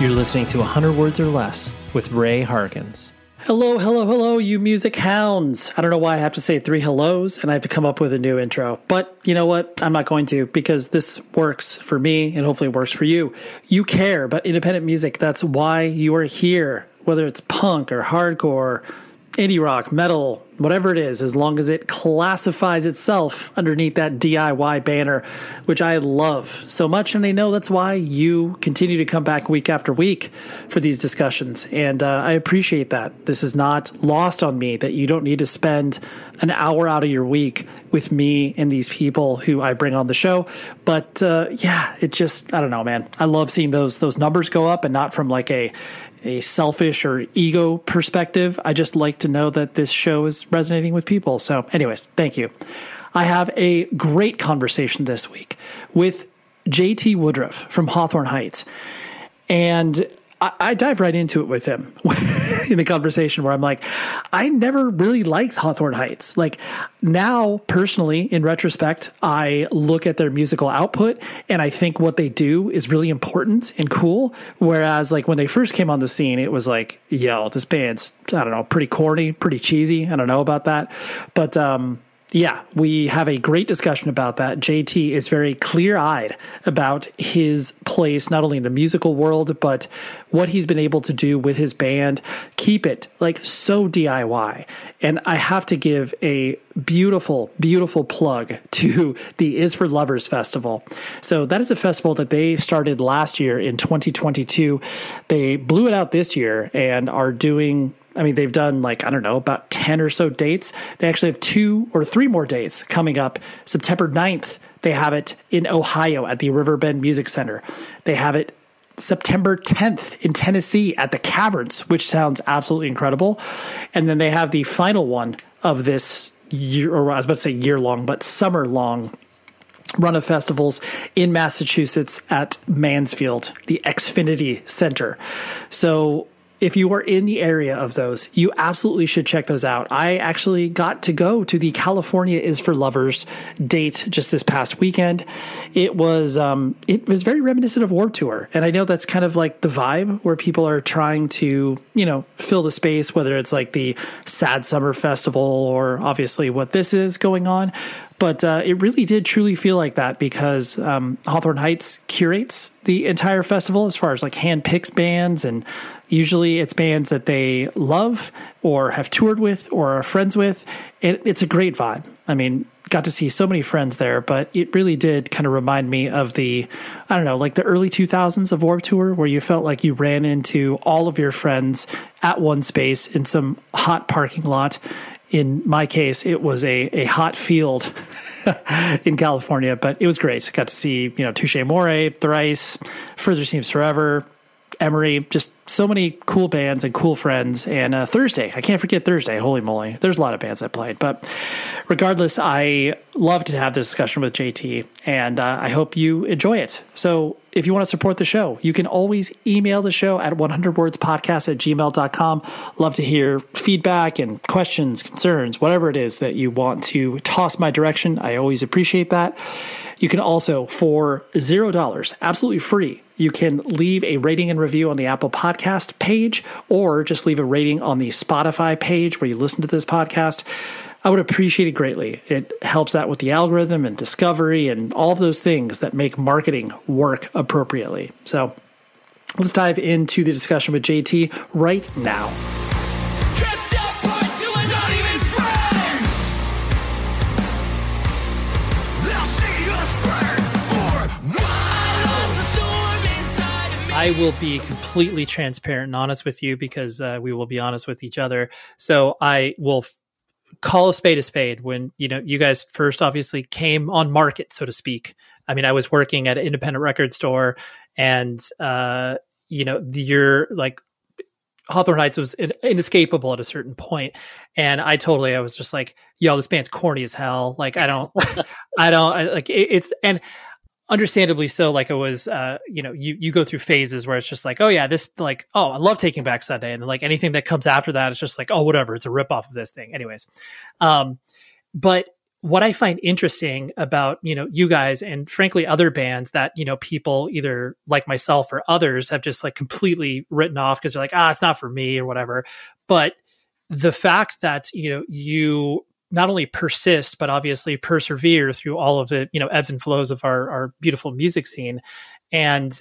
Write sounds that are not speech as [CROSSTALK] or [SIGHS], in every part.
You're listening to 100 Words or Less with Ray Harkins. Hello, hello, hello, you music hounds. I don't know why I have to say three hellos and I have to come up with a new intro. But you know what? I'm not going to because this works for me and hopefully it works for you. You care about independent music. That's why you are here, whether it's punk or hardcore indie rock, metal, whatever it is, as long as it classifies itself underneath that DIY banner, which I love so much. And I know that's why you continue to come back week after week for these discussions. And uh, I appreciate that. This is not lost on me that you don't need to spend an hour out of your week with me and these people who I bring on the show. But uh, yeah, it just, I don't know, man. I love seeing those, those numbers go up and not from like a, a selfish or ego perspective. I just like to know that this show is resonating with people. So, anyways, thank you. I have a great conversation this week with JT Woodruff from Hawthorne Heights. And I, I dive right into it with him [LAUGHS] [LAUGHS] in the conversation where I'm like, I never really liked Hawthorne Heights. Like now, personally, in retrospect, I look at their musical output and I think what they do is really important and cool. Whereas, like when they first came on the scene, it was like, yo, this band's I don't know, pretty corny, pretty cheesy. I don't know about that, but um, yeah, we have a great discussion about that. JT is very clear eyed about his place, not only in the musical world, but what he's been able to do with his band. Keep it like so DIY. And I have to give a beautiful, beautiful plug to [LAUGHS] the Is for Lovers Festival. So that is a festival that they started last year in 2022. They blew it out this year and are doing I mean, they've done like, I don't know, about 10 or so dates. They actually have two or three more dates coming up. September 9th, they have it in Ohio at the Riverbend Music Center. They have it September 10th in Tennessee at the Caverns, which sounds absolutely incredible. And then they have the final one of this year, or I was about to say year long, but summer long run of festivals in Massachusetts at Mansfield, the Xfinity Center. So if you are in the area of those, you absolutely should check those out. I actually got to go to the California is for Lovers date just this past weekend. It was um, it was very reminiscent of Warped Tour, and I know that's kind of like the vibe where people are trying to you know fill the space, whether it's like the Sad Summer Festival or obviously what this is going on. But uh, it really did truly feel like that because um, Hawthorne Heights curates the entire festival as far as like hand picks bands and Usually it's bands that they love or have toured with or are friends with. It, it's a great vibe. I mean, got to see so many friends there, but it really did kind of remind me of the, I don't know, like the early 2000s of Warped Tour, where you felt like you ran into all of your friends at one space in some hot parking lot. In my case, it was a, a hot field [LAUGHS] in California, but it was great. Got to see, you know, Touche Amore, Thrice, Further Seems Forever, Emery, just so many cool bands and cool friends. And uh, Thursday, I can't forget Thursday. Holy moly, there's a lot of bands I played. But regardless, I love to have this discussion with JT, and uh, I hope you enjoy it. So if you want to support the show, you can always email the show at 100wordspodcast at gmail.com. Love to hear feedback and questions, concerns, whatever it is that you want to toss my direction. I always appreciate that. You can also, for $0, absolutely free, you can leave a rating and review on the Apple Podcast page or just leave a rating on the Spotify page where you listen to this podcast. I would appreciate it greatly. It helps out with the algorithm and discovery and all of those things that make marketing work appropriately. So let's dive into the discussion with JT right now. I will be completely transparent and honest with you because uh, we will be honest with each other. So I will f- call a spade a spade when you know you guys first obviously came on market, so to speak. I mean, I was working at an independent record store, and uh, you know, you're like Hawthorne Heights was inescapable at a certain point, and I totally I was just like, "Yo, this band's corny as hell." Like I don't, [LAUGHS] I don't I, like it, it's and understandably so like it was uh you know you you go through phases where it's just like oh yeah this like oh i love taking back sunday and then like anything that comes after that it's just like oh whatever it's a rip off of this thing. Anyways um but what i find interesting about you know you guys and frankly other bands that you know people either like myself or others have just like completely written off because they're like ah it's not for me or whatever but the fact that you know you not only persist but obviously persevere through all of the you know ebbs and flows of our our beautiful music scene. And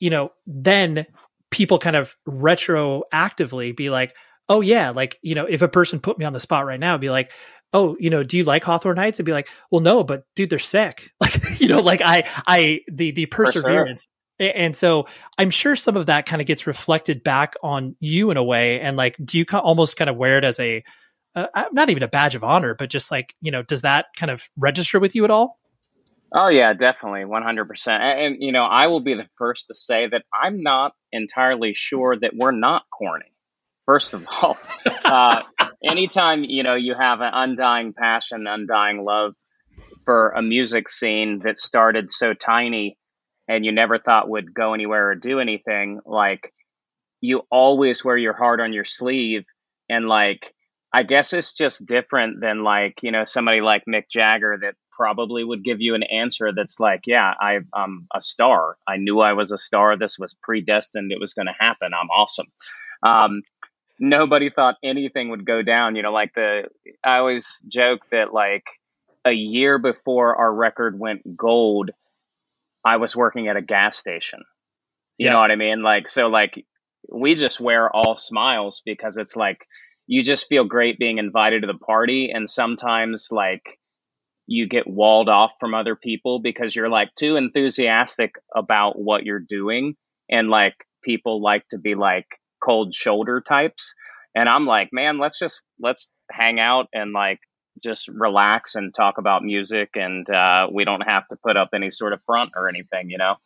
you know then people kind of retroactively be like oh yeah like you know if a person put me on the spot right now be like oh you know do you like hawthorne heights and be like well no but dude they're sick. [LAUGHS] Like you know like i i the the perseverance. Sure. and so i'm sure some of that kind of gets reflected back on you in a way. And like do you almost kind of wear it as a uh, not even a badge of honor, but just like, you know, does that kind of register with you at all? Oh yeah, definitely, one hundred percent. And you know, I will be the first to say that I'm not entirely sure that we're not corny. First of all, [LAUGHS] uh, anytime you know you have an undying passion, undying love for a music scene that started so tiny and you never thought would go anywhere or do anything, like you always wear your heart on your sleeve and like I guess it's just different than like, you know, somebody like Mick Jagger that probably would give you an answer that's like, yeah, I, I'm a star. I knew I was a star. This was predestined. It was going to happen. I'm awesome. Um, nobody thought anything would go down. You know, like the, I always joke that like a year before our record went gold, I was working at a gas station. You yeah. know what I mean? Like, so like we just wear all smiles because it's like, you just feel great being invited to the party and sometimes like you get walled off from other people because you're like too enthusiastic about what you're doing and like people like to be like cold shoulder types. And i'm like man let's just let's hang out and like just relax and talk about music and uh, we don't have to put up any sort of front or anything you know?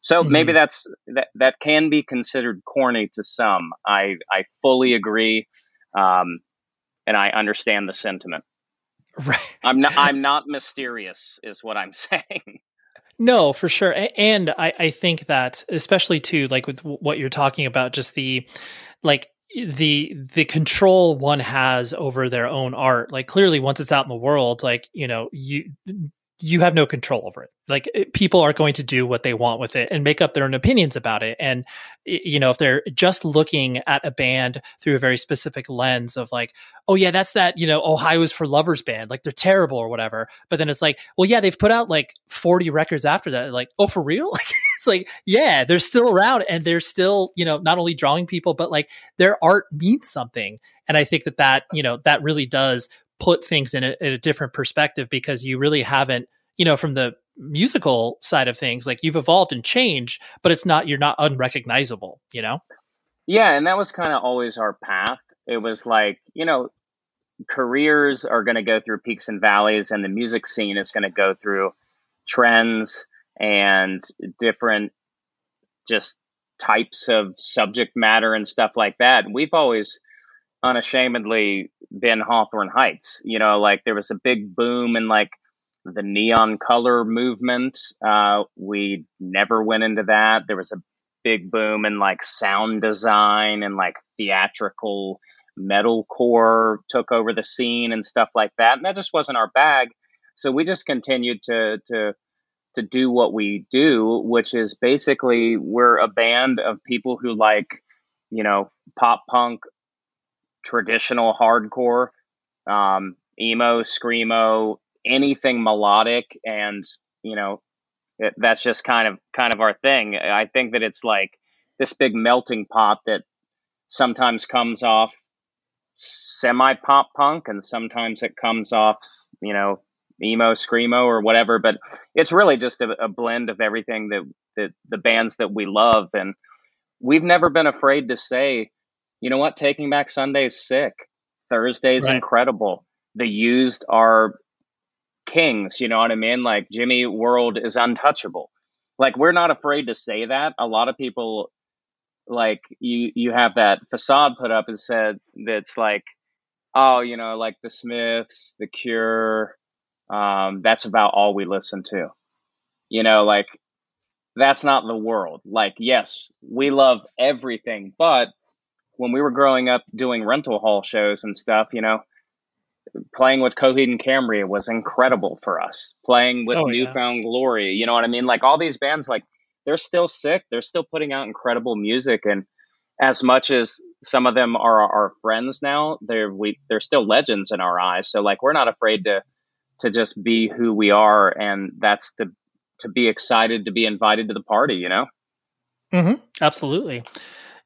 So mm-hmm. maybe that's that that can be considered corny to some. I i fully agree um, and I understand the sentiment. Right. I'm not. [LAUGHS] I'm not mysterious, is what I'm [LAUGHS] saying. No, for sure, and I, I think that especially too, like with what you're talking about, just the like the the control one has over their own art like clearly once it's out in the world like you know you you have no control over it. Like it, people are going to do what they want with it and make up their own opinions about it. And you know, if they're just looking at a band through a very specific lens of like, oh yeah, that's that you know Ohio's for Lovers band, like they're terrible or whatever. But then it's like, well, yeah, they've put out like forty records after that. Like, oh, for real? [LAUGHS] Like it's like, yeah, they're still around and they're still you know not only drawing people, but like their art means something. And I think that that you know that really does put things in a, in a different perspective because you really haven't, you know, from the musical side of things, like you've evolved and changed, but it's not, you're not unrecognizable, you know? Yeah. And that was kind of always our path. It was like, you know, careers are going to go through peaks and valleys, and the music scene is going to go through trends and different just types of subject matter and stuff like that. We've always unashamedly been Hawthorne Heights. You know, like there was a big boom in like the neon color movement. Uh, we never went into that. There was a big boom in like sound design and like theatrical metalcore took over the scene and stuff like that. And that just wasn't our bag. So we just continued to to to do what we do, which is basically we're a band of people who like, you know, pop punk, traditional hardcore, um, emo, screamo, anything melodic, and you know, it, that's just kind of kind of our thing. I think that it's like this big melting pot that sometimes comes off semi pop punk, and sometimes it comes off, you know, emo, screamo, or whatever. But it's really just a, a blend of everything that that the bands that we love, and we've never been afraid to say, you know what, Taking Back Sunday is sick. Thursday's right. incredible. The used are kings. You know what I mean? Like Jimmy World is untouchable. Like we're not afraid to say that. A lot of people like you you have that facade put up and said that's like oh you know like the smiths the cure um, that's about all we listen to you know like that's not the world like yes we love everything but when we were growing up doing rental hall shows and stuff you know playing with coheed and cambria was incredible for us playing with oh, New Found glory you know what i mean like all these bands like they're still sick. They're still putting out incredible music, and as much as some of them are our friends now, they're we they're still legends in our eyes. So like we're not afraid to to just be who we are, and that's to to be excited to be invited to the party. You know. Mm-hmm. Absolutely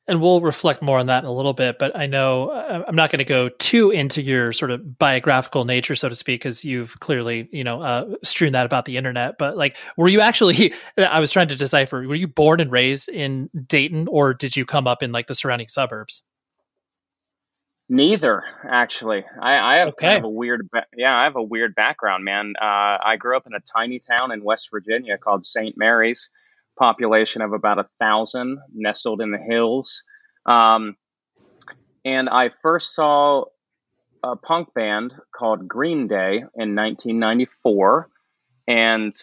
and we'll reflect more on that in a little bit. But I know uh, I'm not going to go too into your sort of biographical nature, so to speak, because you've clearly, you know, uh, strewn that about the internet. But like, were you actually? [LAUGHS] I was trying to decipher. Were you born and raised in Dayton, or did you come up in like the surrounding suburbs? Neither, actually. I, I have okay. kind of a weird, yeah, I have a weird background, man. Uh, I grew up in a tiny town in West Virginia called St. Mary's population of about a thousand, nestled in the hills. Um, and I first saw a punk band called Green Day in 1994, and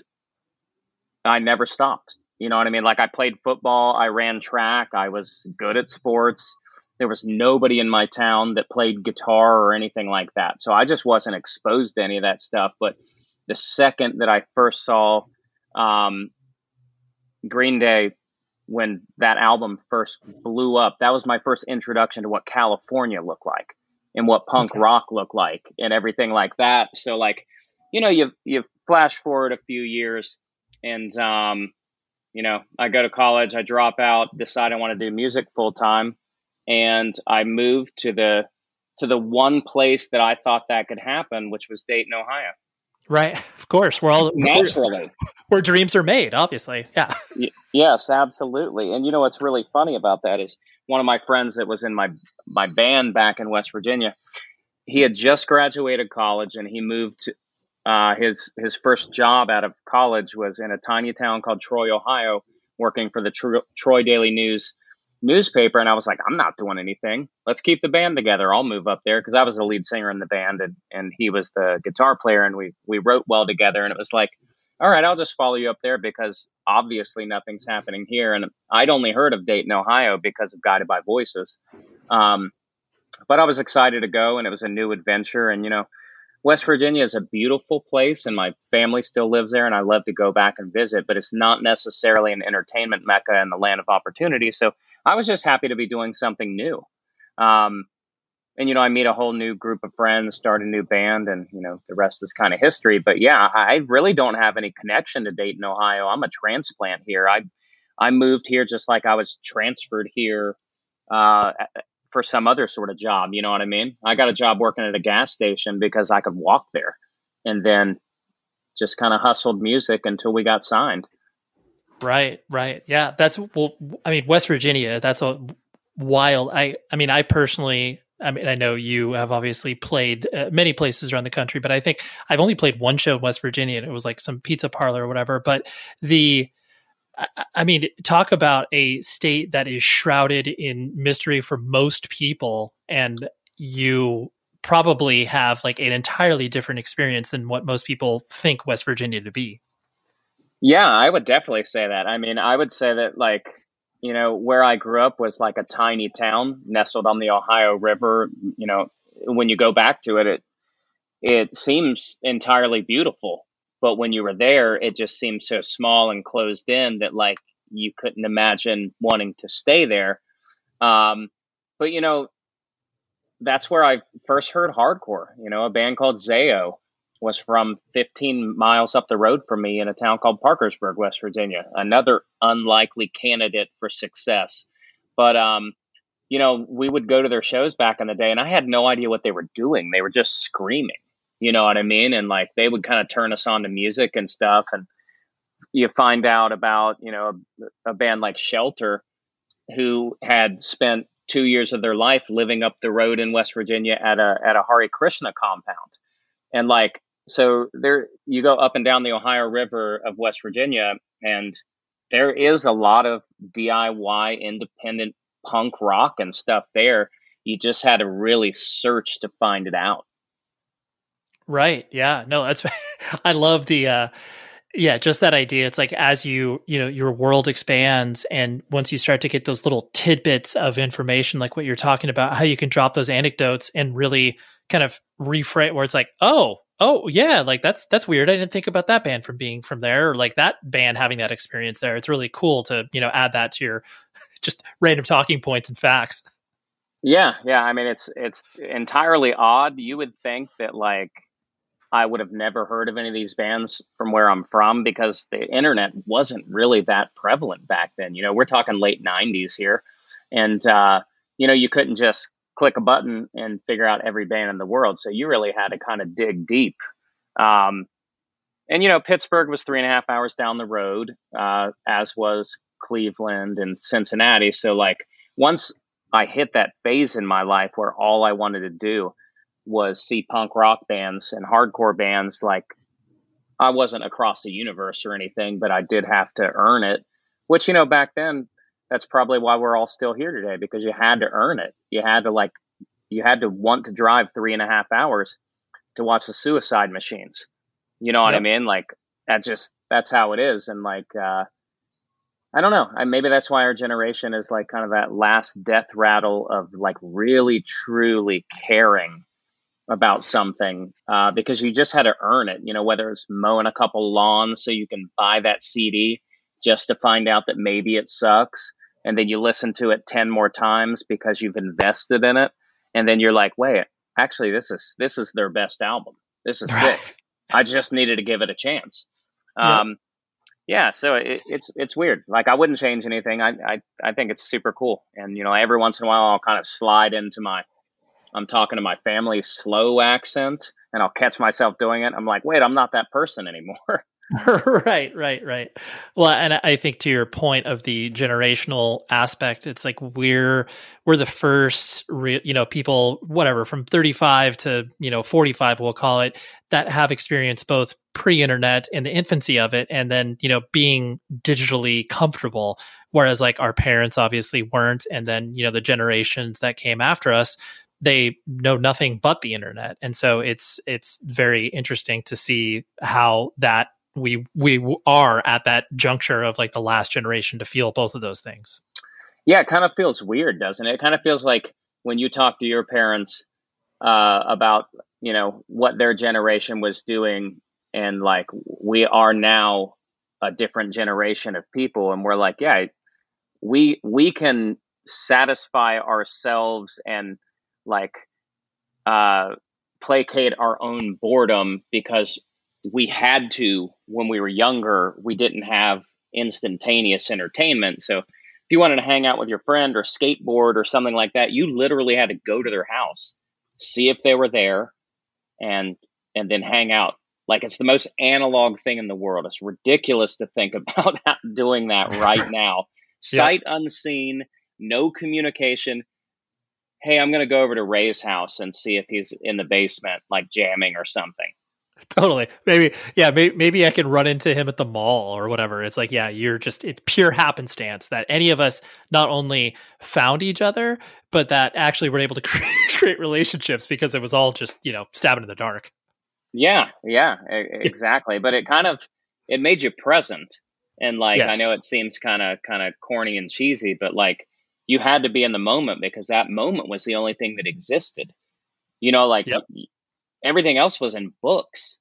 I never stopped. You know what I mean? Like I played football, I ran track, I was good at sports. There was nobody in my town that played guitar or anything like that. So I just wasn't exposed to any of that stuff. But the second that I first saw um, Green Day when that album first blew up. That was my first introduction to what California looked like and what punk okay. rock looked like and everything like that. So like, you know, you you flash forward a few years and um, you know, I go to college, I drop out, decide I want to do music full time, and I moved to the to the one place that I thought that could happen, which was Dayton, Ohio. Right. [LAUGHS] Of course. We're all naturally [LAUGHS] where dreams are made, obviously. Yeah. Y- yes, absolutely. And you know what's really funny about that is one of my friends that was in my my band back in West Virginia, he had just graduated college and he moved to uh, his his first job out of college was in a tiny town called Troy, Ohio, working for the Tro- Troy Daily News newspaper and I was like, I'm not doing anything. Let's keep the band together. I'll move up there because I was the lead singer in the band and, and he was the guitar player and we we wrote well together and it was like, all right, I'll just follow you up there because obviously nothing's happening here. And I'd only heard of Dayton, Ohio because of Guided by Voices. Um, but I was excited to go and it was a new adventure and you know, West Virginia is a beautiful place and my family still lives there and I love to go back and visit, but it's not necessarily an entertainment mecca and the land of opportunity. So I was just happy to be doing something new. Um, and you know, I meet a whole new group of friends, start a new band, and you know, the rest is kind of history. But yeah, I really don't have any connection to Dayton, Ohio. I'm a transplant here. I I moved here just like I was transferred here uh, for some other sort of job. You know what I mean? I got a job working at a gas station because I could walk there, and then just kind of hustled music until we got signed. Right, right. Yeah, that's well I mean West Virginia, that's a wild I I mean I personally I mean, I know you have obviously played uh, many places around the country, but I think I've only played one show in West Virginia, and it was like some pizza parlor or whatever. But the, I mean, talk about a state that is shrouded in mystery for most people, and you probably have like an entirely different experience than what most people think West Virginia to be. Yeah, I would definitely say that. I mean, I would say that like you know where I grew up was like a tiny town nestled on the Ohio River. You know, when you go back to it, it it seems entirely beautiful, but when you were there, it just seemed so small and closed in that like you couldn't imagine wanting to stay there. Um, but you know, that's where I first heard hardcore. You know, a band called Zao was from 15 miles up the road from me in a town called Parkersburg, West Virginia. Another unlikely candidate for success. But um, you know, we would go to their shows back in the day, and I had no idea what they were doing. They were just screaming. You know what I mean? And like they would kind of turn us on to music and stuff. And you find out about you know a, a band like Shelter, who had spent two years of their life living up the road in West Virginia at a at a Hare Krishna compound. And like so there you go up and down the Ohio River of West Virginia and there is a lot of DIY independent punk rock and stuff there. You just had to really search to find it out. Right. Yeah. No, that's [LAUGHS] I love the uh yeah, just that idea. It's like as you, you know, your world expands and once you start to get those little tidbits of information like what you're talking about, how you can drop those anecdotes and really kind of reframe where it's like, "Oh, oh yeah, like that's that's weird. I didn't think about that band from being from there or like that band having that experience there." It's really cool to, you know, add that to your [LAUGHS] just random talking points and facts. Yeah, yeah. I mean, it's it's entirely odd. You would think that like I would have never heard of any of these bands from where I'm from because the internet wasn't really that prevalent back then. You know, we're talking late 90s here. And, uh, you know, you couldn't just click a button and figure out every band in the world. So you really had to kind of dig deep. Um, and, you know, Pittsburgh was three and a half hours down the road, uh, as was Cleveland and Cincinnati. So, like, once I hit that phase in my life where all I wanted to do was see punk rock bands and hardcore bands like I wasn't across the universe or anything, but I did have to earn it. Which, you know, back then, that's probably why we're all still here today because you had to earn it. You had to, like, you had to want to drive three and a half hours to watch the suicide machines. You know what yep. I mean? Like, that just, that's how it is. And, like, uh, I don't know. I, maybe that's why our generation is like kind of that last death rattle of like really truly caring about something uh, because you just had to earn it. You know, whether it's mowing a couple lawns so you can buy that CD just to find out that maybe it sucks, and then you listen to it ten more times because you've invested in it, and then you're like, wait, actually, this is this is their best album. This is sick. [LAUGHS] I just needed to give it a chance. Um, yeah, so it, it's it's weird. Like I wouldn't change anything. I, I I think it's super cool, and you know, every once in a while, I'll kind of slide into my I'm talking to my family slow accent and I'll catch myself doing it. I'm like, wait, I'm not that person anymore. [LAUGHS] [LAUGHS] right, right, right. Well, and I think to your point of the generational aspect, it's like we're we're the first, re- you know, people whatever from 35 to you know 45, we'll call it, that have experienced both pre-internet and the infancy of it, and then you know being digitally comfortable. Whereas like our parents obviously weren't, and then you know the generations that came after us they know nothing but the internet and so it's it's very interesting to see how that we we are at that juncture of like the last generation to feel both of those things. Yeah it kind of feels weird doesn't it? It kind of feels like when you talk to your parents uh, about you know what their generation was doing and like we are now a different generation of people and we're like yeah we we can satisfy ourselves and like uh, placate our own boredom because we had to when we were younger. We didn't have instantaneous entertainment. So if you wanted to hang out with your friend or skateboard or something like that, you literally had to go to their house, see if they were there, and and then hang out. Like it's the most analog thing in the world. It's ridiculous to think [LAUGHS] about doing that right [LAUGHS] now. Sight unseen, no communication hey, I'm going to go over to Ray's house and see if he's in the basement, like jamming or something. [LAUGHS] Totally. Maybe, yeah, maybe, maybe I can run into him at the mall or whatever. It's like, yeah, you're just, it's pure happenstance that any of us not only found each other, but that actually were able to [LAUGHS] create, create relationships because it was all just, you know, stabbing in the dark. Yeah, yeah, [LAUGHS] exactly. but it kind of, it made you present. And like, yes. I know it seems kind of, kind of corny and cheesy, but like, you had to be in the moment because that moment was the only thing that existed. You know, like yep. Everything else was in books.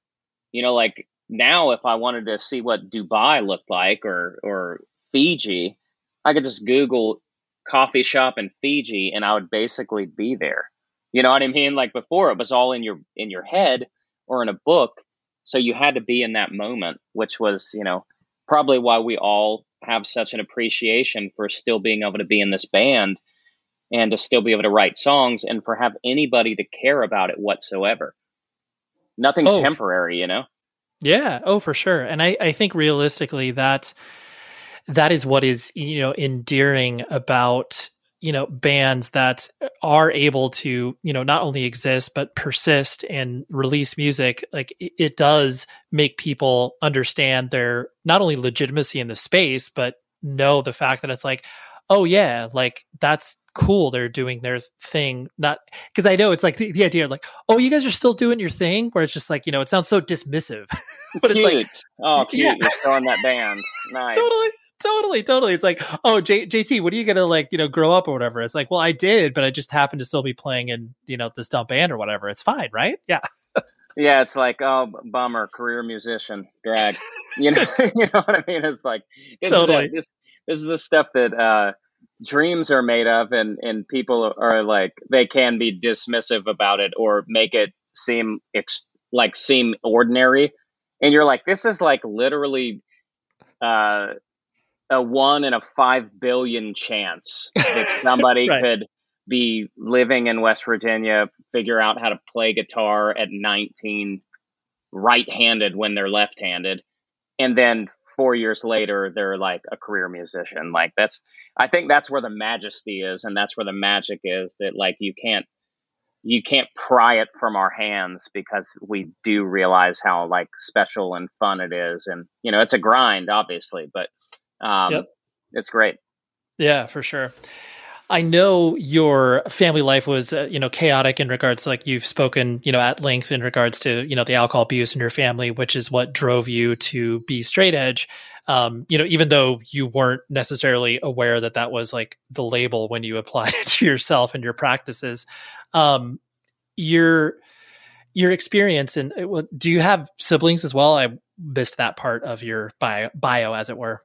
You know, like now if I wanted to see what Dubai looked like or or Fiji, I could just Google coffee shop in Fiji and I would basically be there. You know what I mean? Like before it was all in your in your head or in a book. So you had to be in that moment, which was, you know, probably why we all have such an appreciation for still being able to be in this band and to still be able to write songs and for have anybody to care about it whatsoever. Nothing's oh, temporary, you know? Yeah. Oh, for sure. And I, I think realistically that that is what is, you know, endearing about you know bands that are able to you know not only exist but persist and release music like it, does make people understand their not only legitimacy in the space but know the fact that it's like oh yeah like that's cool they're doing their thing not because i know it's like the, the idea of like oh you guys are still doing your thing where it's just like you know it sounds so dismissive [LAUGHS] but cute. it's like oh cute yeah. you're still in that band [LAUGHS] nice totally totally, totally. It's like, oh, J- JT, what are you gonna like, you know, grow up or whatever? It's like, well, I did, but I just happened to still be playing in, you know, this dumb band or whatever. It's fine, right? Yeah. yeah, it's like, oh, bummer, career musician, drag. You know, [LAUGHS] you know what I mean? It's like this totally. Is this, this is the stuff that uh, dreams are made of, and and people are like they can be dismissive about it or make it seem ex- like seem ordinary, and you're like, this is like literally uh, a one in a five billion chance that [LAUGHS] somebody right. could be living in West Virginia, figure out how to play guitar at 19, right handed when they're left handed. And then four years later, they're like a career musician. Like that's, I think that's where the majesty is. And that's where the magic is that like you can't, you can't pry it from our hands because we do realize how like special and fun it is. And, you know, it's a grind, obviously, but um, yep. It's great. Yeah, for sure. I know your family life was, uh, you know, chaotic in regards to like you've spoken, you know, at length in regards to, you know, the alcohol abuse in your family, which is what drove you to be straight edge. Um, you know, even though you weren't necessarily aware that that was like the label when you [LAUGHS] applied it to yourself and your practices. Um, your, your experience and uh, do you have siblings as well? I missed that part of your bio, bio as it were.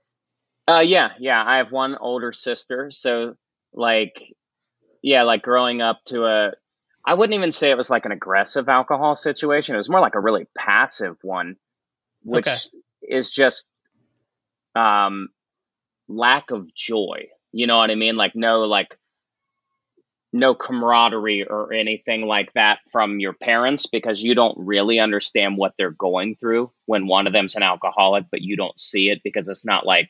Uh, yeah, yeah. I have one older sister, so like, yeah, like growing up to a, I wouldn't even say it was like an aggressive alcohol situation. It was more like a really passive one, which okay. is just um lack of joy. You know what I mean? Like no, like no camaraderie or anything like that from your parents because you don't really understand what they're going through when one of them's an alcoholic, but you don't see it because it's not like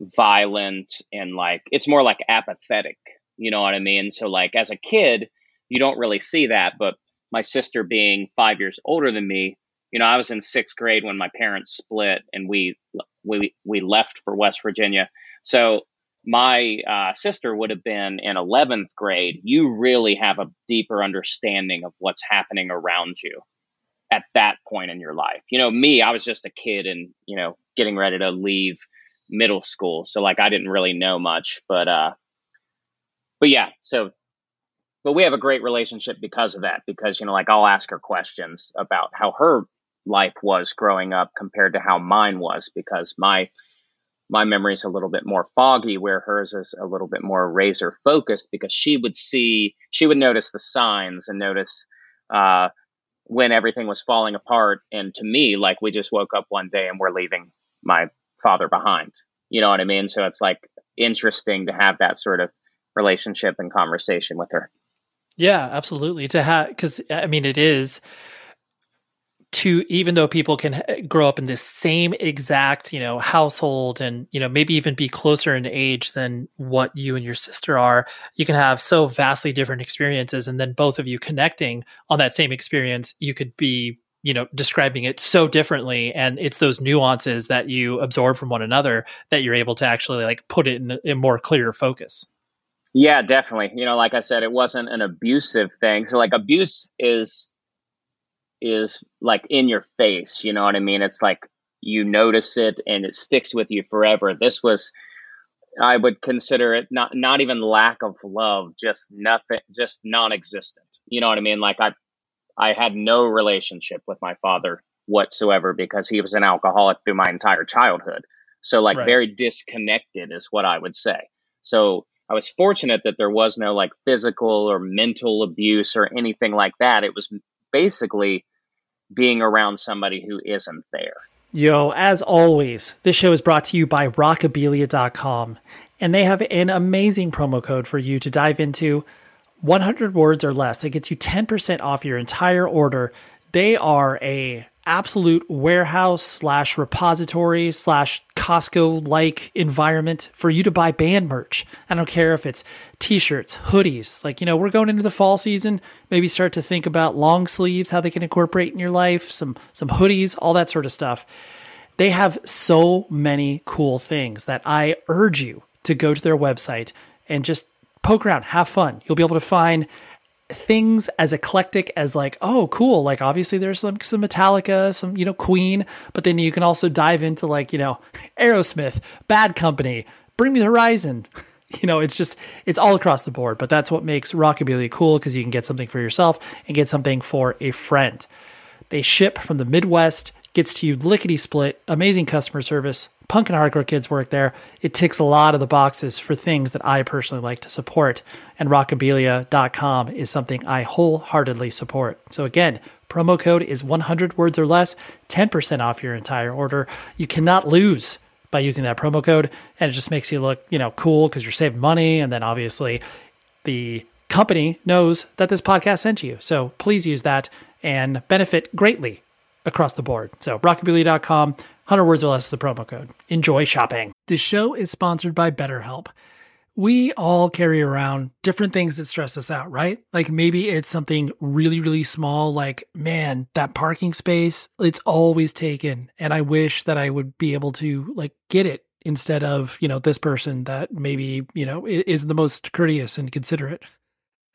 violent and like it's more like apathetic you know what i mean so like as a kid you don't really see that but my sister being five years older than me you know i was in sixth grade when my parents split and we we we left for west virginia. So my uh, sister would have been in 11th grade. You really have a deeper understanding of what's happening around you at that point in your life. You know me i was just a kid and you know getting ready to leave middle school. So like I didn't really know much, but uh but yeah, so but we have a great relationship because of that because you know like I'll ask her questions about how her life was growing up compared to how mine was because my my memory is a little bit more foggy where hers is a little bit more razor focused because she would see she would notice the signs and notice uh when everything was falling apart and to me like we just woke up one day and we're leaving my father behind. You know what I mean? So it's like interesting to have that sort of relationship and conversation with her. Yeah, absolutely. To have, because I mean, it is to even though people can uh, grow up in the same exact you know household and you know maybe even be closer in age than what you and your sister are you can have so vastly different experiences. And then both of you connecting on that same experience you could be you know describing it so differently. And it's those nuances that you absorb from one another that you're able to actually like put it in a more clear focus. Yeah definitely. You know like i said it wasn't an abusive thing. So like abuse is is like in your face. You know what I mean? It's like you notice it and it sticks with you forever. This was, I would consider it not not even lack of love, just nothing, just non-existent. You know what I mean? Like I, I had no relationship with my father whatsoever because he was an alcoholic through my entire childhood. So like right. very disconnected is what I would say. So I was fortunate that there was no like physical or mental abuse or anything like that. It was basically being around somebody who isn't there. Yo, as always, this show is brought to you by rockabilia.com, and they have an amazing promo code for you to dive into 100 words or less that gets you 10% off your entire order. They are a absolute warehouse slash repository slash Costco like environment for you to buy band merch. I don't care if it's t shirts, hoodies. Like, you know, we're going into the fall season. Maybe start to think about long sleeves, how they can incorporate in your life, some, some hoodies, all that sort of stuff. They have so many cool things that I urge you to go to their website and just poke around, have fun. You'll be able to find things as eclectic as like oh cool like obviously there's some some metallica some you know queen but then you can also dive into like you know aerosmith bad company bring me the horizon. [LAUGHS] You know it's just it's all across the board but that's what makes rockabilia cool because you can get something for yourself and get something for a friend. They ship from the midwest gets to you lickety split amazing customer service punk and hardcore kids work there. It ticks a lot of the boxes for things that I personally like to support. And rockabilia.com is something I wholeheartedly support. So again, promo code is 100 words or less, 10% off your entire order. You cannot lose by using that promo code. And it just makes you look, you know, cool because you're saving money. And then obviously the company knows that this podcast sent you. So please use that and benefit greatly across the board. So rockabilia.com 100 words or less is the promo code. Enjoy shopping. This show is sponsored by BetterHelp. We all carry around different things that stress us out, right? Like maybe it's something really, really small, like, man, that parking space, it's always taken. And I wish that I would be able to like get it instead of, you know, this person that maybe, you know, is the most courteous and considerate.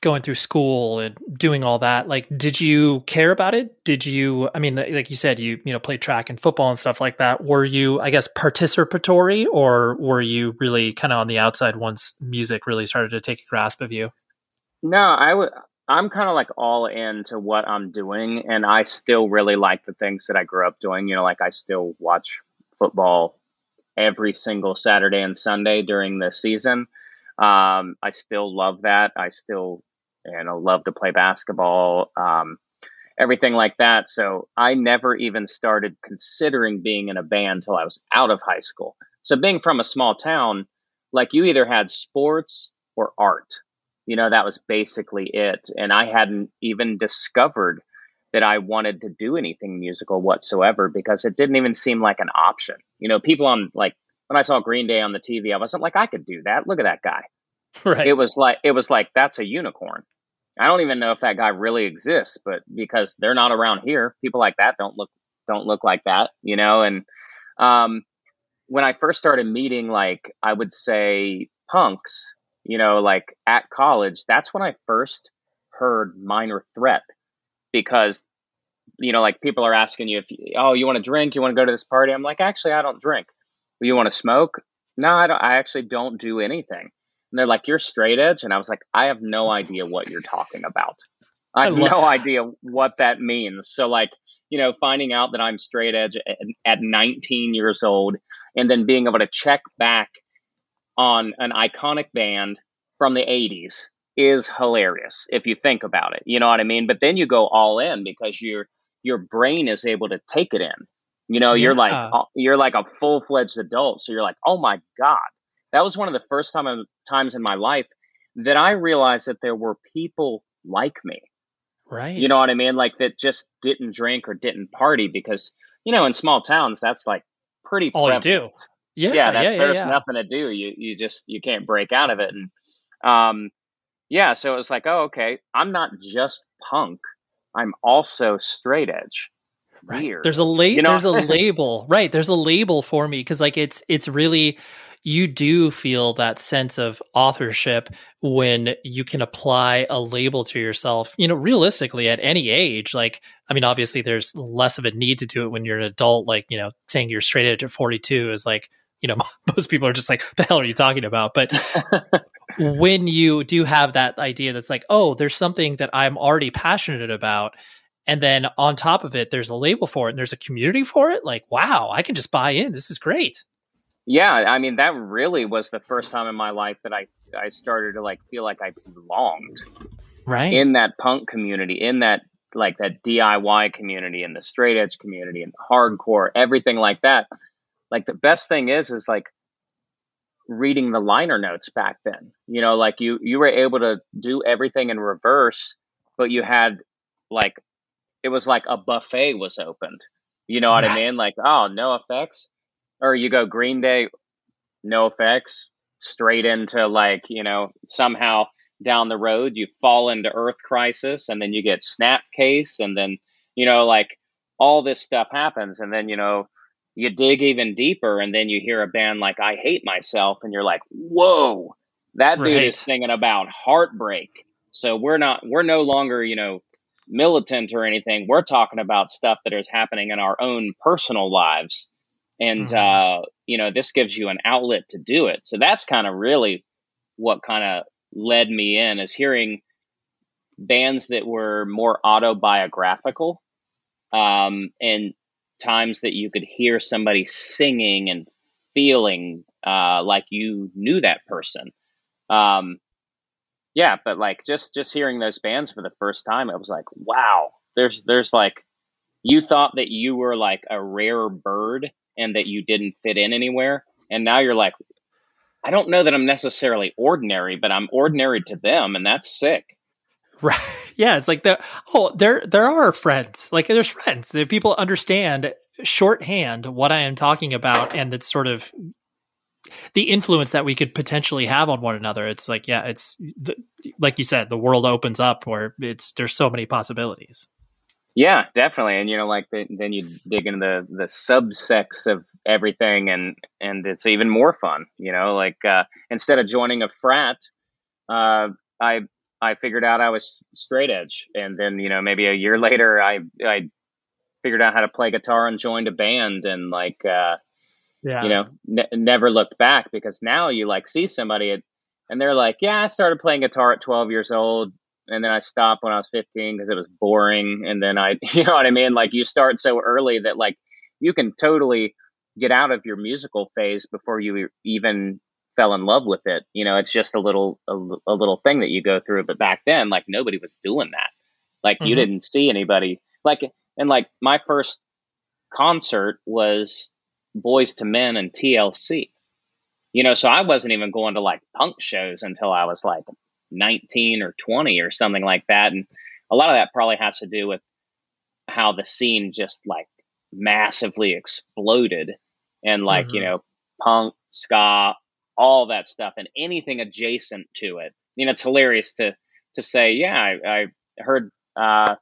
going through school and doing all that like did you care about it? Did you i mean like you said you you know played track and football and stuff like that. Were you i guess participatory or were you really kind of on the outside once music really started to take a grasp of you? No i would i'm kind of like all into what i'm doing and i still really like the things that i grew up doing you know like i still watch football every single saturday and sunday during the season. Um, I still love that. I still and I love to play basketball, um, everything like that. So I never even started considering being in a band until I was out of high school. So being from a small town, like you either had sports or art. You know, that was basically it. And I hadn't even discovered that I wanted to do anything musical whatsoever because it didn't even seem like an option. You know, people on like when I saw Green Day on the TV, I wasn't like I could do that. Look at that guy. [LAUGHS] Right. It was like it was like that's a unicorn. I don't even know if that guy really exists, but because they're not around here, people like that don't look don't look like that, you know. And um, when I first started meeting, like I would say punks, you know, like at college, that's when I first heard Minor Threat because you know, like people are asking you if oh you want to drink, you want to go to this party. I'm like, actually, I don't drink. You want to smoke? No, I don't. I actually don't do anything. And they're like, you're straight edge, and I was like, I have no idea what you're talking about. I have I no idea what that means. So like, you know, finding out that I'm straight edge at, at 19 years old, and then being able to check back on an iconic band from the 80s is hilarious if you think about it. You know what I mean? But then you go all in because your your brain is able to take it in. You know, you're like you're like a full fledged adult, so you're like, oh my god, that was one of the first time times in my life that I realized that there were people like me. Right. You know what I mean? Like that just didn't drink or didn't party because you know in small towns that's like pretty all prevalent. you do. Yeah, yeah, that's, yeah, there's yeah. nothing to do. You you just you can't break out of it, and um, yeah. So it was like, oh, okay, I'm not just punk. I'm also straight edge. Right. Weird. There's a la- you know? there's a label. Right. There's a label for me because like it's it's really you do feel that sense of authorship when you can apply a label to yourself, you know, realistically at any age. Like, I mean, obviously there's less of a need to do it when you're an adult, like, you know, saying you're straight edge at 42 is like, you know, [LAUGHS] most people are just like, the hell are you talking about? But [LAUGHS] when you do have that idea that's like, oh, there's something that I'm already passionate about. And then on top of it, there's a label for it and there's a community for it. Like, wow, I can just buy in. This is great. Yeah, I mean that really was the first time in my life that I I started to like feel like I belonged. Right. In that punk community, in that like that DIY community and the straight edge community and hardcore, everything like that. Like the best thing is is like reading the liner notes back then. You know, like you you were able to do everything in reverse, but you had like it was like a buffet was opened. You know what I mean? Like, oh, NOFX. Or you go Green Day, NOFX, straight into like, you know, somehow down the road you fall into Earth Crisis and then you get Snapcase and then, you know, like all this stuff happens and then, you know, you dig even deeper and then you hear a band like I Hate Myself and you're like, whoa, that right. dude is singing about heartbreak. So we're not, we're no longer, you know, militant or anything. We're talking about stuff that is happening in our own personal lives. And, mm-hmm. uh, you know, this gives you an outlet to do it. So that's kind of really what kind of led me in is hearing bands that were more autobiographical um, and times that you could hear somebody singing and feeling uh, like you knew that person. Um, yeah, but like just just hearing those bands for the first time, it was like, wow. There's there's like you thought that you were like a rare bird and that you didn't fit in anywhere, and now you're like, I don't know that I'm necessarily ordinary, but I'm ordinary to them, and that's sick. Right. [LAUGHS] Yeah. It's like the oh, there there are friends. Like there's friends. that people understand shorthand what I am talking about, and it's sort of the influence that we could potentially have on one another. It's like yeah, it's like you said, the world opens up where it's there's so many possibilities. Yeah, definitely. And you know, like the, then you dig into the the subsects of everything, and and it's even more fun. You know, like uh, instead of joining a frat, uh, I I figured out I was straight edge, and then you know maybe a year [LAUGHS] later I I figured out how to play guitar and joined a band, and like uh, yeah, you know ne- never looked back because now you like see somebody and they're like, yeah, I started playing guitar at 12 years old, and then I stopped when I was 15 because it was boring, and then I [LAUGHS] you know what I mean? Like you start so early that like you can totally get out of your musical phase before you even fell in love with it. You know, it's just a little a, a little thing that you go through. But back then, like nobody was doing that. Like mm-hmm. you didn't see anybody like and like my first concert was Boyz II Men and TLC. You know, so I wasn't even going to like punk shows until I was like 19 or 20 or something like that. And a lot of that probably has to do with how the scene just like massively exploded and like mm-hmm. you know punk ska all that stuff and anything adjacent to it you know it's hilarious to to say yeah i, I heard uh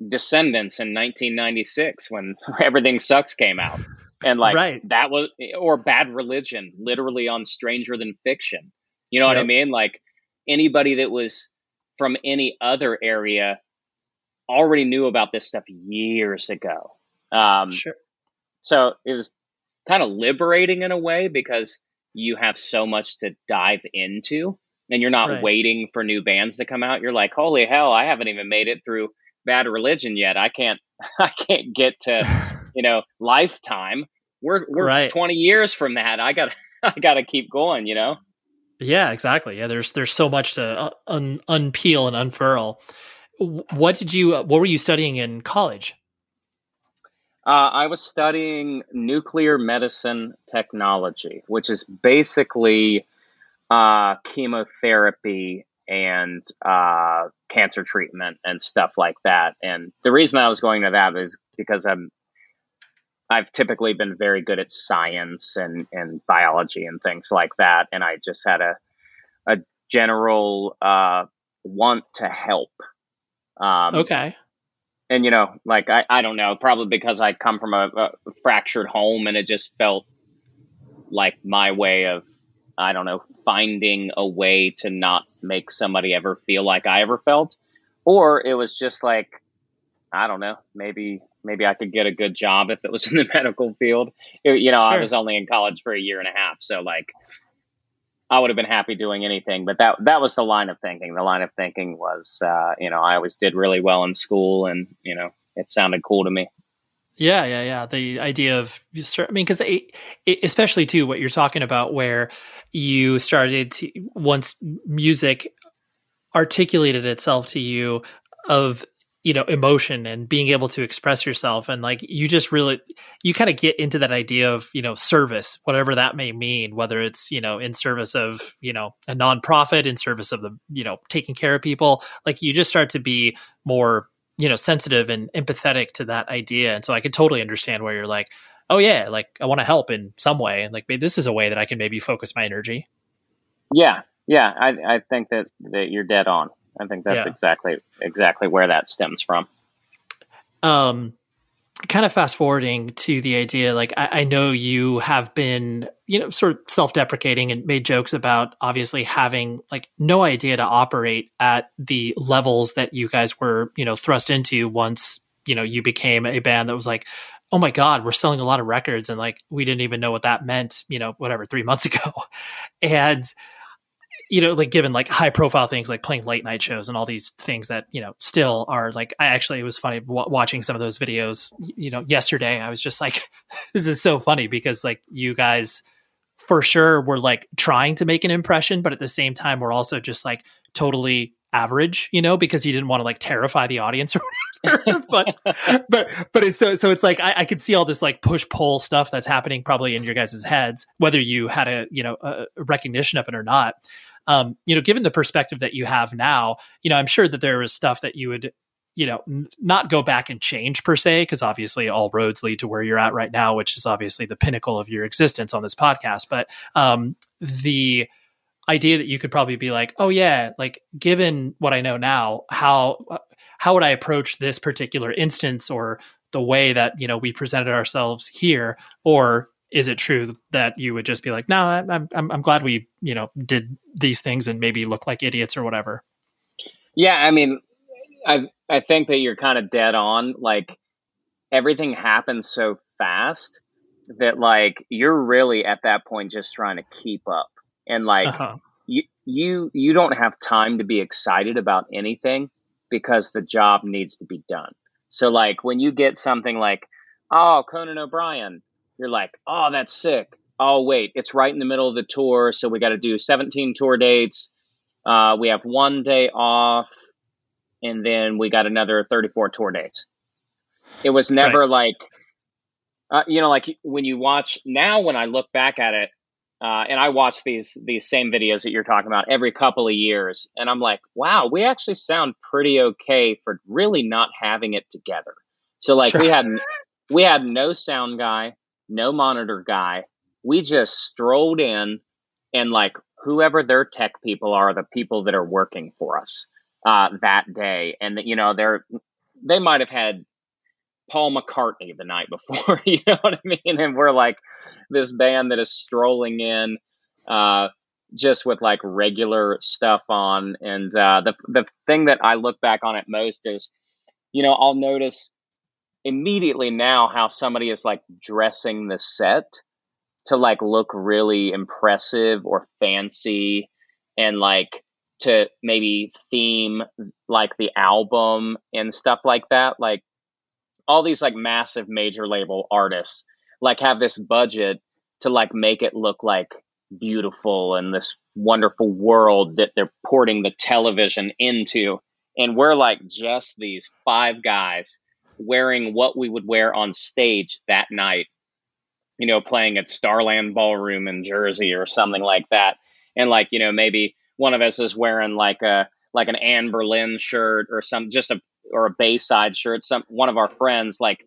Descendents in 1996 when [LAUGHS] everything sucks came out and like right. that was or bad religion literally on stranger than fiction you know yep. what i mean like anybody that was from any other area already knew about this stuff years ago um, sure. so it was kind of liberating in a way because you have so much to dive into and you're not right. waiting for new bands to come out you're like holy hell i haven't even made it through bad religion yet i can't [LAUGHS] i can't get to [LAUGHS] you know lifetime we're we're right. 20 years from that i got [LAUGHS] i got to keep going you know yeah exactly. Yeah there's there's so much to uh, un, unpeel and unfurl. What did you what were you studying in college? Uh, I was studying nuclear medicine technology, which is basically uh, chemotherapy and uh, cancer treatment and stuff like that. And the reason I was going to that is because I'm I've typically been very good at science and, and biology and things like that, and I just had a a general uh, want to help. Um, okay and you know, like I, I don't know, probably because I come from a, a, fractured home and it just felt like my way of, I don't know, finding a way to not make somebody ever feel like I ever felt, or it was just like, I don't know, maybe maybe I could get a good job if it was [LAUGHS] in the medical field. It, you know, sure. I was only in college for a year and a half, so like I would have been happy doing anything, but that that was the line of thinking. The line of thinking was, uh, you know, I always did really well in school, and you know, it sounded cool to me. Yeah, yeah, yeah. The idea of, I mean, because especially too, what you're talking about, where you started to once music articulated itself to you of you know emotion and being able to express yourself. And like you just really you kind of get into that idea of you know service whatever that may mean whether it's you know in service of you know a nonprofit in service of the you know taking care of people. Like you just start to be more you know sensitive and empathetic to that idea. And so i could totally understand where you're like oh yeah like i want to help in some way and like this is a way that i can maybe focus my energy. Yeah yeah i i think that that you're dead on I think that's yeah. exactly exactly where that stems from. Um, kind of fast forwarding to the idea, like I, I know you have been, you know, sort of self-deprecating and made jokes about obviously having like no idea to operate at the levels that you guys were, you know, thrust into once you know you became a band that was like oh my god we're selling a lot of records and like we didn't even know what that meant you know whatever three months [LAUGHS] ago and you know, like given like high profile things like playing late night shows and all these things that, you know, still are like, I actually, it was funny w- watching some of those videos, you know, yesterday. I was just like, [LAUGHS] this is so funny because like you guys for sure were like trying to make an impression, but at the same time, we're also just like totally average, you know, because you didn't want to like terrify the audience or [LAUGHS] but but but it's so so it's like I, I could see all this like push pull stuff that's happening probably in your guys' heads, whether you had a you know a recognition of it or not um, you know, given the perspective that you have now, you know, I'm sure that there is stuff that you would, you know, n- not go back and change per se, because obviously all roads lead to where you're at right now, which is obviously the pinnacle of your existence on this podcast. But um, the idea that you could probably be like, oh yeah, like given what I know now, how how would I approach this particular instance or the way that you know we presented ourselves here, or is it true that you would just be like, no, I'm, I'm, I'm glad we, you know, did these things and maybe look like idiots or whatever? Yeah. I mean, I, I think that you're kind of dead on. Like everything happens so fast that like, you're really at that point just trying to keep up and like, uh-huh. you, you, you don't have time to be excited about anything because the job needs to be done. So like when you get something like, oh, Conan O'Brien, you're like, oh, that's sick. Oh, wait, it's right in the middle of the tour. So we got to do 17 tour dates. Uh, we have one day off, and then we got another 34 tour dates. It was never right. like, uh, you know, like when you watch now, when I look back at it, uh, and I watch these these same videos that you're talking about every couple of years, and I'm like, wow, we actually sound pretty okay for really not having it together. So like sure. we had we had no sound guy, no monitor guy. We just strolled in, and like whoever their tech people are, the people that are working for us uh, that day, and you know they're they might have had Paul McCartney the night before. [LAUGHS] you know what I mean? And we're like this band that is strolling in, uh, just with like regular stuff on. And uh, the the thing that I look back on it most is, you know, I'll notice immediately now how somebody is like dressing the set to like look really impressive or fancy and like to maybe theme like the album and stuff like that. Like all these like massive major label artists like have this budget to like make it look like beautiful and this wonderful world that they're porting the television into. And we're like just these five guys wearing what we would wear on stage that night you know playing at starland ballroom in jersey or something like that and like you know maybe one of us is wearing like a like an Anberlin shirt or some just a or a Bayside shirt. Some one of our friends like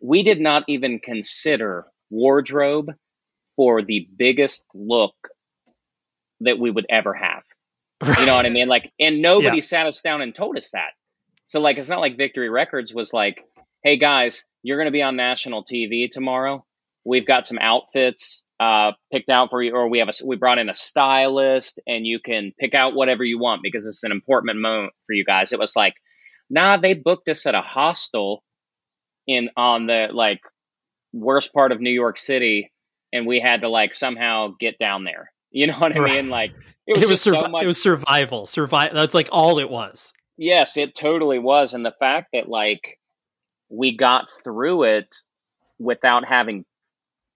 we did not even consider wardrobe for the biggest look that we would ever have. You know what I mean? Like, and [LAUGHS] nobody yeah. sat us down and told us that. So, like, it's not like Victory Records was like, "Hey guys, you're going to be on national TV tomorrow. We've got some outfits uh, picked out for you, or we have a we brought in a stylist, and you can pick out whatever you want because it's an important moment for you guys." It was like, nah, they booked us at a hostel in on the like worst part of New York City, and we had to like somehow get down there. You know what I right. mean? Like it was, it was, survi- so much- it was survival, survival. That's like all it was. Yes, it totally was, and the fact that like we got through it without having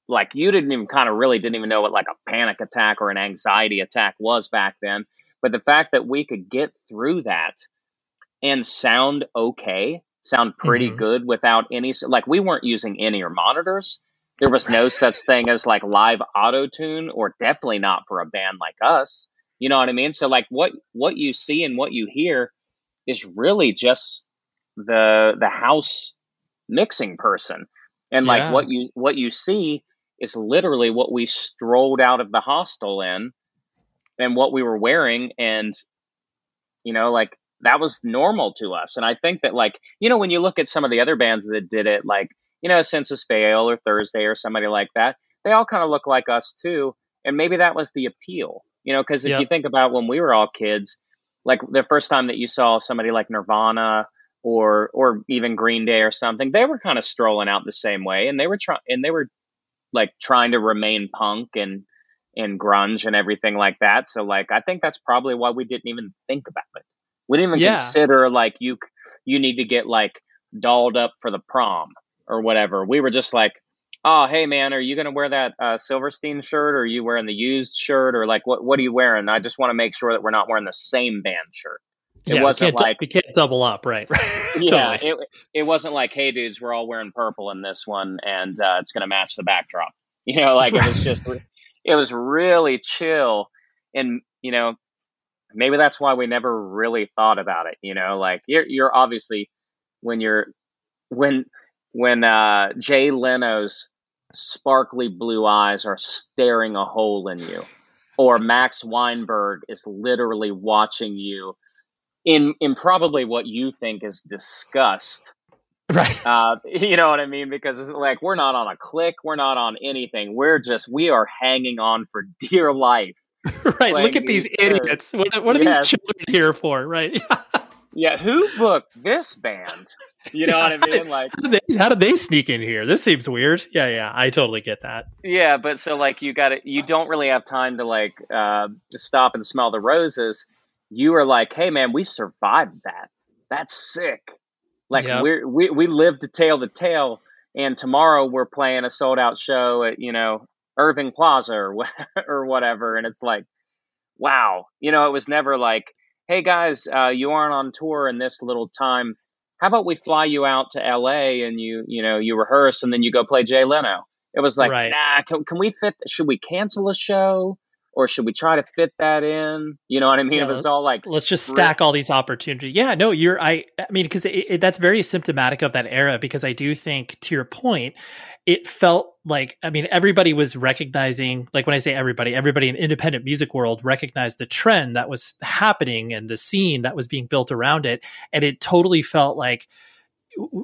like you didn't even kind of really didn't even know what like a panic attack or an anxiety attack was back then but the fact that we could get through that and sound okay, sound pretty mm-hmm. good without any like we weren't using any or monitors. There was no such thing as like live auto tune, or definitely not for a band like us. You know what I mean? So like what what you see and what you hear is really just the the house mixing person. And like yeah. what you what you see is literally what we strolled out of the hostel in and what we were wearing and you know like that was normal to us. And I think that like, you know, when you look at some of the other bands that did it, like, you know, Senses Fail or Thursday or somebody like that, they all kind of look like us too. And maybe that was the appeal, you know, because if yep. you think about when we were all kids, like the first time that you saw somebody like Nirvana or or even Green Day or something, they were kind of strolling out the same way, and they were trying and they were like trying to remain punk and and grunge and everything like that. So like I think that's probably why we didn't even think about it. We didn't even yeah. consider like you you need to get like dolled up for the prom or whatever. We were just like, oh hey man, are you gonna wear that uh, Silverstein shirt or are you wearing the used shirt or like what what are you wearing? I just want to make sure that we're not wearing the same band shirt. It yeah, wasn't like we can't double up, right? [LAUGHS] yeah, it it wasn't like, hey dudes, we're all wearing purple in this one, and uh, it's gonna match the backdrop. [LAUGHS] You know, like it was just it was really chill, and you know, maybe that's why we never really thought about it you know like you're you're obviously when you're when when uh jay leno's sparkly blue eyes are staring a hole in you or max weinberg is literally watching you in in probably what you think is disgust right uh, you know what i mean because it's like we're not on a click we're not on anything we're just we are hanging on for dear life [LAUGHS] right. Look at these idiots. What, what are yes. these children here for? Right. [LAUGHS] yeah. Who booked this band? You know yeah, what I mean? [LAUGHS] Like, how did, they, how did, they, sneak in here? This seems weird. Yeah. Yeah. I totally get that. Yeah. But so, like, you got to, you don't really have time to, like, uh, to stop and smell the roses. You are like, hey, man, we survived that. That's sick. Like, yep. we're, we, we lived to tale the tale. And tomorrow we're playing a sold out show at, you know, Irving Plaza or, [LAUGHS] or whatever. And it's like, wow, you know, it was never like, hey guys, uh, you aren't on tour in this little time. How about we fly you out to LA and you, you know, you rehearse and then you go play Jay Leno? It was like, Right. nah, can, can we fit? Should we cancel a show or should we try to fit that in? You know what I mean? Yeah, it was all like, let's just stack all these opportunities. Yeah, no, you're. I. I mean, because it, it, that's very symptomatic of that era. Because I do think, to your point, it felt like. I mean, everybody was recognizing. Like when I say everybody, everybody in independent music world recognized the trend that was happening and the scene that was being built around it, and it totally felt like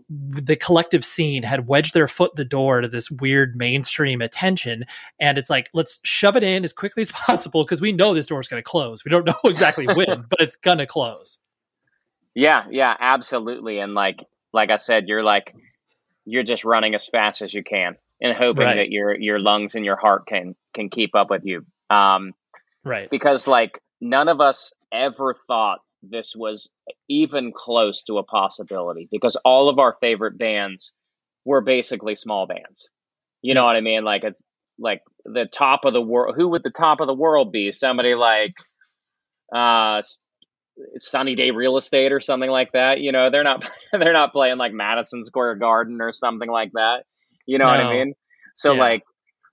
the collective scene had wedged their foot in the door to this weird mainstream attention and it's like let's shove it in as quickly as [LAUGHS] possible because we know this door is going to close we don't know [LAUGHS] exactly when but it's going to close yeah, yeah, absolutely. And like, like I said, you're like, you're just running as fast as you can and hoping Right. that your your lungs and your heart can can keep up with you. Um, right because like none of us ever thought this was even close to a possibility because all of our favorite bands were basically small bands. You know what I mean? Like it's like the top of the world. Who would the top of the world be? Somebody like uh Sunny Day Real Estate or something like that. You know, they're not [LAUGHS] they're not playing like Madison Square Garden or something like that. You know what I mean? So Yeah. like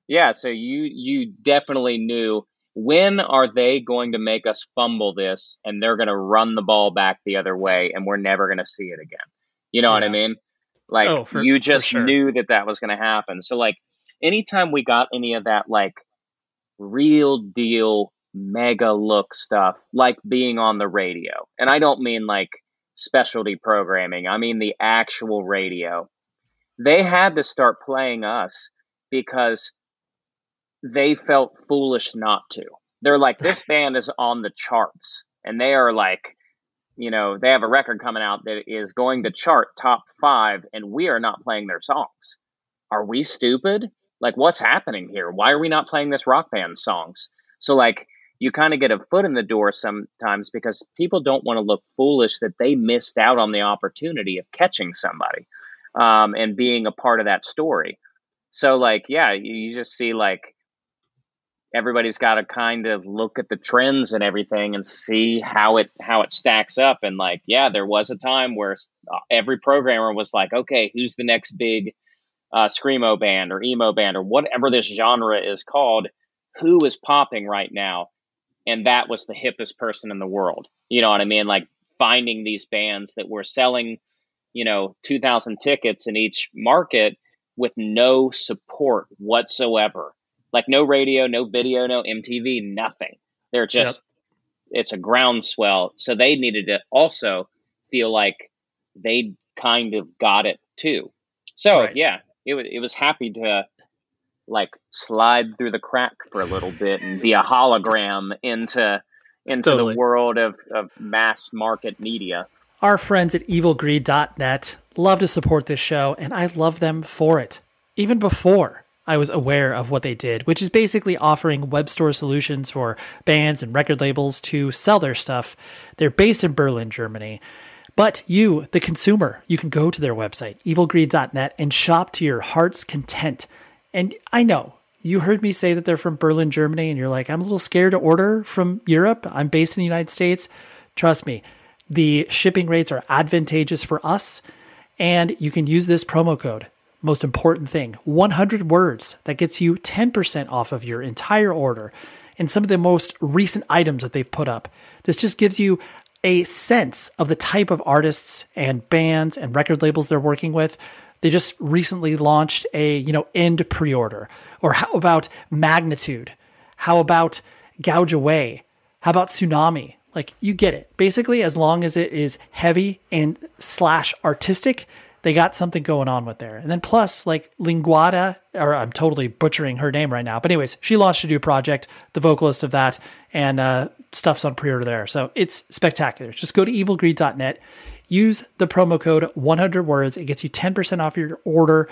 yeah, so you you definitely knew when are they going to make us fumble this and they're going to run the ball back the other way and we're never going to see it again. You know what I mean? Like Oh, for- you just sure. knew that that was going to happen. So like anytime we got any of that like real deal mega look stuff like being on the radio. And I don't mean like specialty programming. I mean the actual radio. They had to start playing us because they felt foolish not to. They're like, this [LAUGHS] band is on the charts, and they are like, you know, they have a record coming out that is going to chart top five, and we are not playing their songs. Are we stupid? Like, what's happening here? Why are we not playing this rock band songs? So, like, you kind of get a foot in the door sometimes because people don't want to look foolish that they missed out on the opportunity of catching somebody um, and being a part of that story. So, like, yeah, you, you just see like everybody's got to kind of look at the trends and everything and see how it how it stacks up. And like, yeah, there was a time where uh, every programmer was like, okay, who's the next big uh, screamo band or emo band or whatever this genre is called? Who is popping right now? And that was the hippest person in the world. You know what I mean? Like finding these bands that were selling, you know, 2,000 tickets in each market with no support whatsoever. Like no radio, no video, no MTV, nothing. They're just, it's a groundswell. So they needed to also feel like they kind of got it too. So Right. yeah, it was, it was happy to like slide through the crack for a little bit and be a hologram into into Totally. the world of, of mass market media. Our friends at evilgreed.net love to support this show, and I love them for it. Even before I was aware of what they did, which is basically offering web store solutions for bands and record labels to sell their stuff. They're based in Berlin, Germany. But you, the consumer, you can go to their website, evilgreed.net, and shop to your heart's content. And I know you heard me say that they're from Berlin, Germany, and you're like, I'm a little scared to order from Europe. I'm based in the United States. Trust me, the shipping rates are advantageous for us, and you can use this promo code. Most important thing 100 words that gets you 10% off of your entire order and some of the most recent items that they've put up. This just gives you a sense of the type of artists and bands and record labels they're working with. They just recently launched a, you know, end pre-order. Or how about Magnitude? How about Gouge Away? How about Tsunami? Like you get it. Basically, as long as it is heavy and slash artistic, they got something going on with there. And then plus, like Linguada, or I'm totally butchering her name right now. But anyways, she launched a new project, the vocalist of that, and uh, stuff's on pre-order there. So it's spectacular. Just go to evilgreed.net, use the promo code 100 words. It gets you 10% off your order,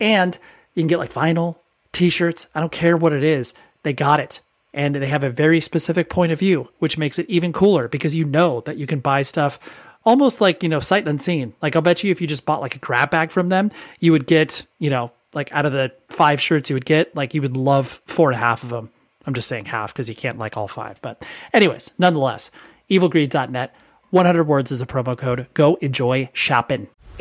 and you can get like vinyl, t-shirts. I don't care what it is. They got it. And they have a very specific point of view, which makes it even cooler because you know that you can buy stuff almost like, you know, sight unseen. Like I'll bet you if you just bought like a grab bag from them, you would get, you know, like out of the five shirts you would get, like you would love four and a half of them. I'm just saying half because you can't like all five. But anyways, nonetheless, evilgreed.net, 100 words is a promo code. Go enjoy shopping.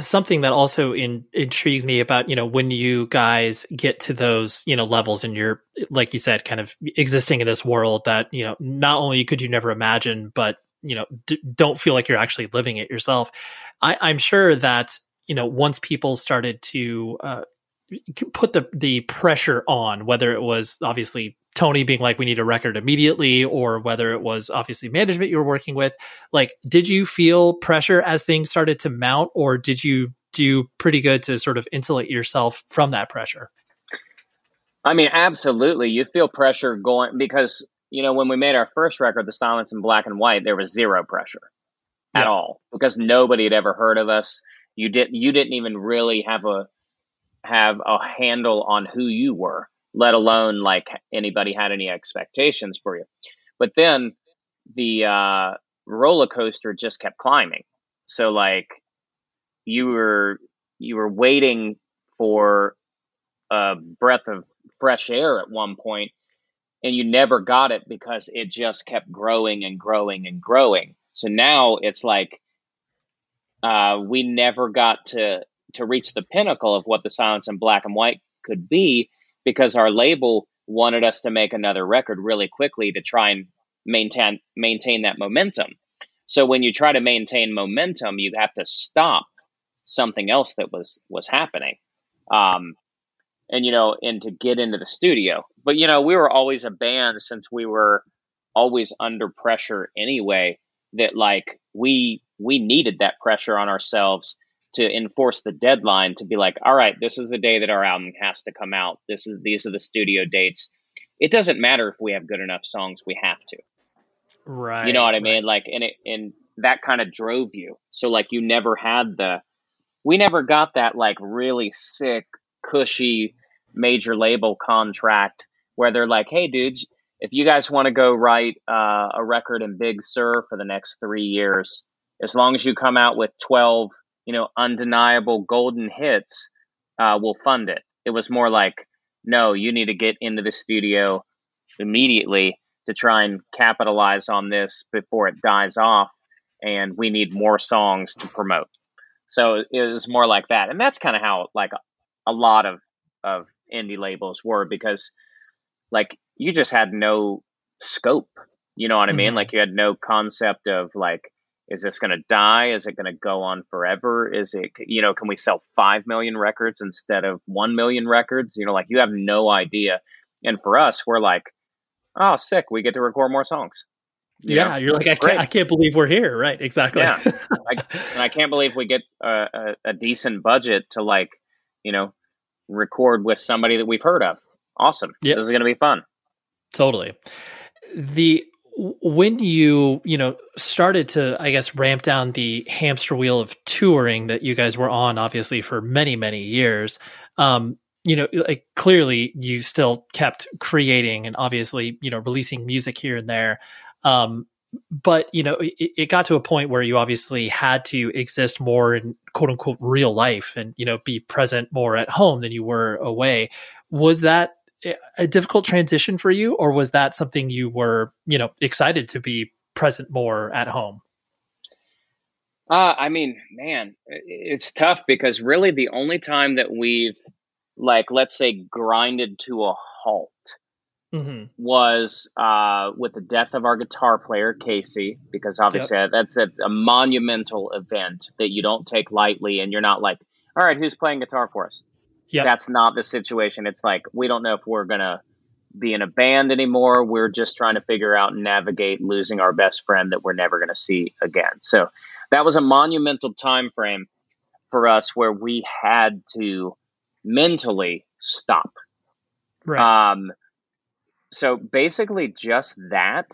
Something that also in, intrigues me about you know when you guys get to those you know levels and you're like you said kind of existing in this world that you know not only could you never imagine but you know d- don't feel like you're actually living it yourself. I, i'm sure that you know once people started to uh, put the the pressure on whether it was obviously Tony being like, we need a record immediately, or whether it was obviously management you were working with. Like, did you feel pressure as things started to mount, or did you do pretty good to sort of insulate yourself from that pressure? I mean, absolutely. You feel pressure going because, you know, when we made our first record, The Silence in Black and White, there was zero pressure at all because nobody had ever heard of us. You didn't you didn't even really have a have a handle on who you were let alone like anybody had any expectations for you. But then the uh, roller coaster just kept climbing. So like you were you were waiting for a breath of fresh air at one point and you never got it because it just kept growing and growing and growing. So now it's like uh, we never got to to reach the pinnacle of what the silence in black and white could be because our label wanted us to make another record really quickly to try and maintain maintain that momentum. So when you try to maintain momentum, you have to stop something else that was was happening. Um, and you know, and to get into the studio. But you know, we were always a band since we were always under pressure anyway that like we we needed that pressure on ourselves to enforce the deadline to be like, all right, this is the day that our album has to come out. This is these are the studio dates. It doesn't matter if we have good enough songs, we have to. Right. You know what I right. mean? Like and it and that kind of drove you. So like you never had the we never got that like really sick, cushy major label contract where they're like, hey dudes, if you guys want to go write uh, a record in Big Sur for the next three years, as long as you come out with 12 you know, undeniable golden hits, uh, will fund it. It was more like, no, you need to get into the studio immediately to try and capitalize on this before it dies off, and we need more songs to promote. So it was more like that, and that's kind of how like a lot of of indie labels were because like you just had no scope. You know what I mean? Mm-hmm. Like you had no concept of like is this going to die? Is it going to go on forever? Is it, you know, can we sell 5 million records instead of 1 million records? You know, like you have no idea. And for us, we're like, oh, sick. We get to record more songs. You yeah, know? you're like, I can't, I can't believe we're here. Right. Exactly. Yeah. I, [LAUGHS] and I can't believe we get a, a, a decent budget to like, you know, record with somebody that we've heard of. Awesome. Yep. This is going to be fun. Totally. The when you you know started to i guess ramp down the hamster wheel of touring that you guys were on obviously for many many years? Um you know like clearly you still kept creating and obviously you know releasing music here and there. Um but you know it, it got to a point where you obviously had to exist more in quote unquote real life and you know be present more at home than you were away. Was that a difficult transition for you, or was that something you were, you know, excited to be present more at home? Uh, I mean, man, it's tough because really the only time that we've, like, let's say, grinded to a halt mm-hmm. was uh, with the death of our guitar player, Casey, because obviously yep. that's a, a monumental event that you don't take lightly. And you're not like, all right, who's playing guitar for us? Yeah, That's not the situation. It's like we don't know if we're gonna be in a band anymore. We're just trying to figure out and navigate losing our best friend that we're never gonna see again. So that was a monumental time frame for us where we had to mentally stop. right. Um, so basically just that,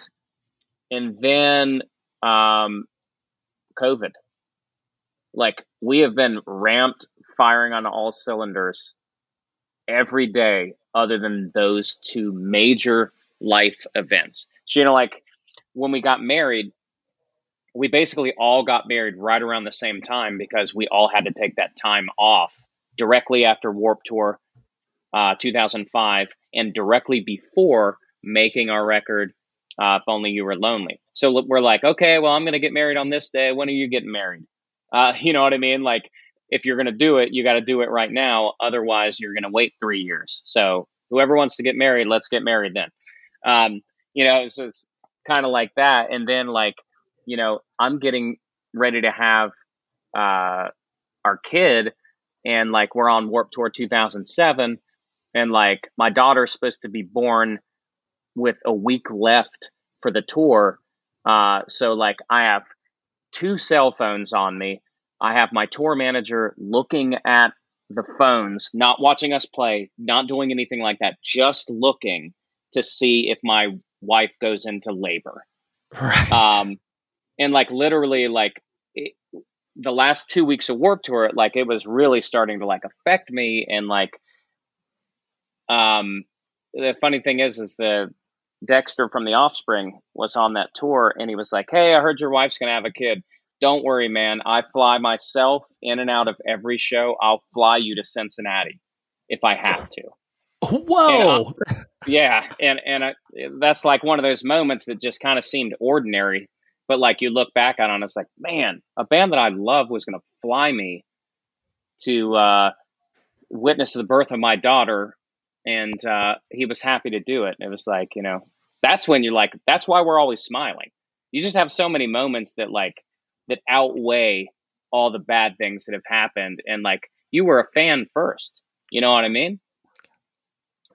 and then um, COVID. Like we have been ramped, firing on all cylinders every day, other than those two major life events. So you know, like when we got married, we basically all got married right around the same time because we all had to take that time off directly after Warped Tour uh, 2005 and directly before making our record, uh, If Only You Were Lonely. So we're like, okay, well, I'm going to get married on this day. When are you getting married? Uh, [LAUGHS] you know what I mean? Like, if you're going to do it, you got to do it right now. Otherwise, you're going to wait three years. So whoever wants to get married, let's get married then. Um, you know, it's just kind of like that. And then, like, you know, I'm getting ready to have uh, our kid, and like we're on Warped Tour 2007, and like my daughter's supposed to be born with a week left for the tour. Uh, so like I have two cell phones on me. I have my tour manager looking at the phones, not watching us play, not doing anything like that, just looking to see if my wife goes into labor. [LAUGHS] right. Um, and like literally, like it, the last two weeks of Warped Tour, like it was really starting to like affect me. And like, um, the funny thing is, is the Dexter from The Offspring was on that tour, and he was like, "Hey, I heard your wife's gonna have a kid. Don't worry, man. I fly myself in and out of every show. I'll fly you to Cincinnati if I have to." [LAUGHS] Whoa. yeah and and I, that's like one of those moments that just kind of seemed ordinary but like you look back on it and it's like man a band that i love was going to fly me to uh, witness the birth of my daughter and uh, he was happy to do it it was like you know that's when you're like that's why we're always smiling you just have so many moments that like that outweigh all the bad things that have happened and like you were a fan first you know what i mean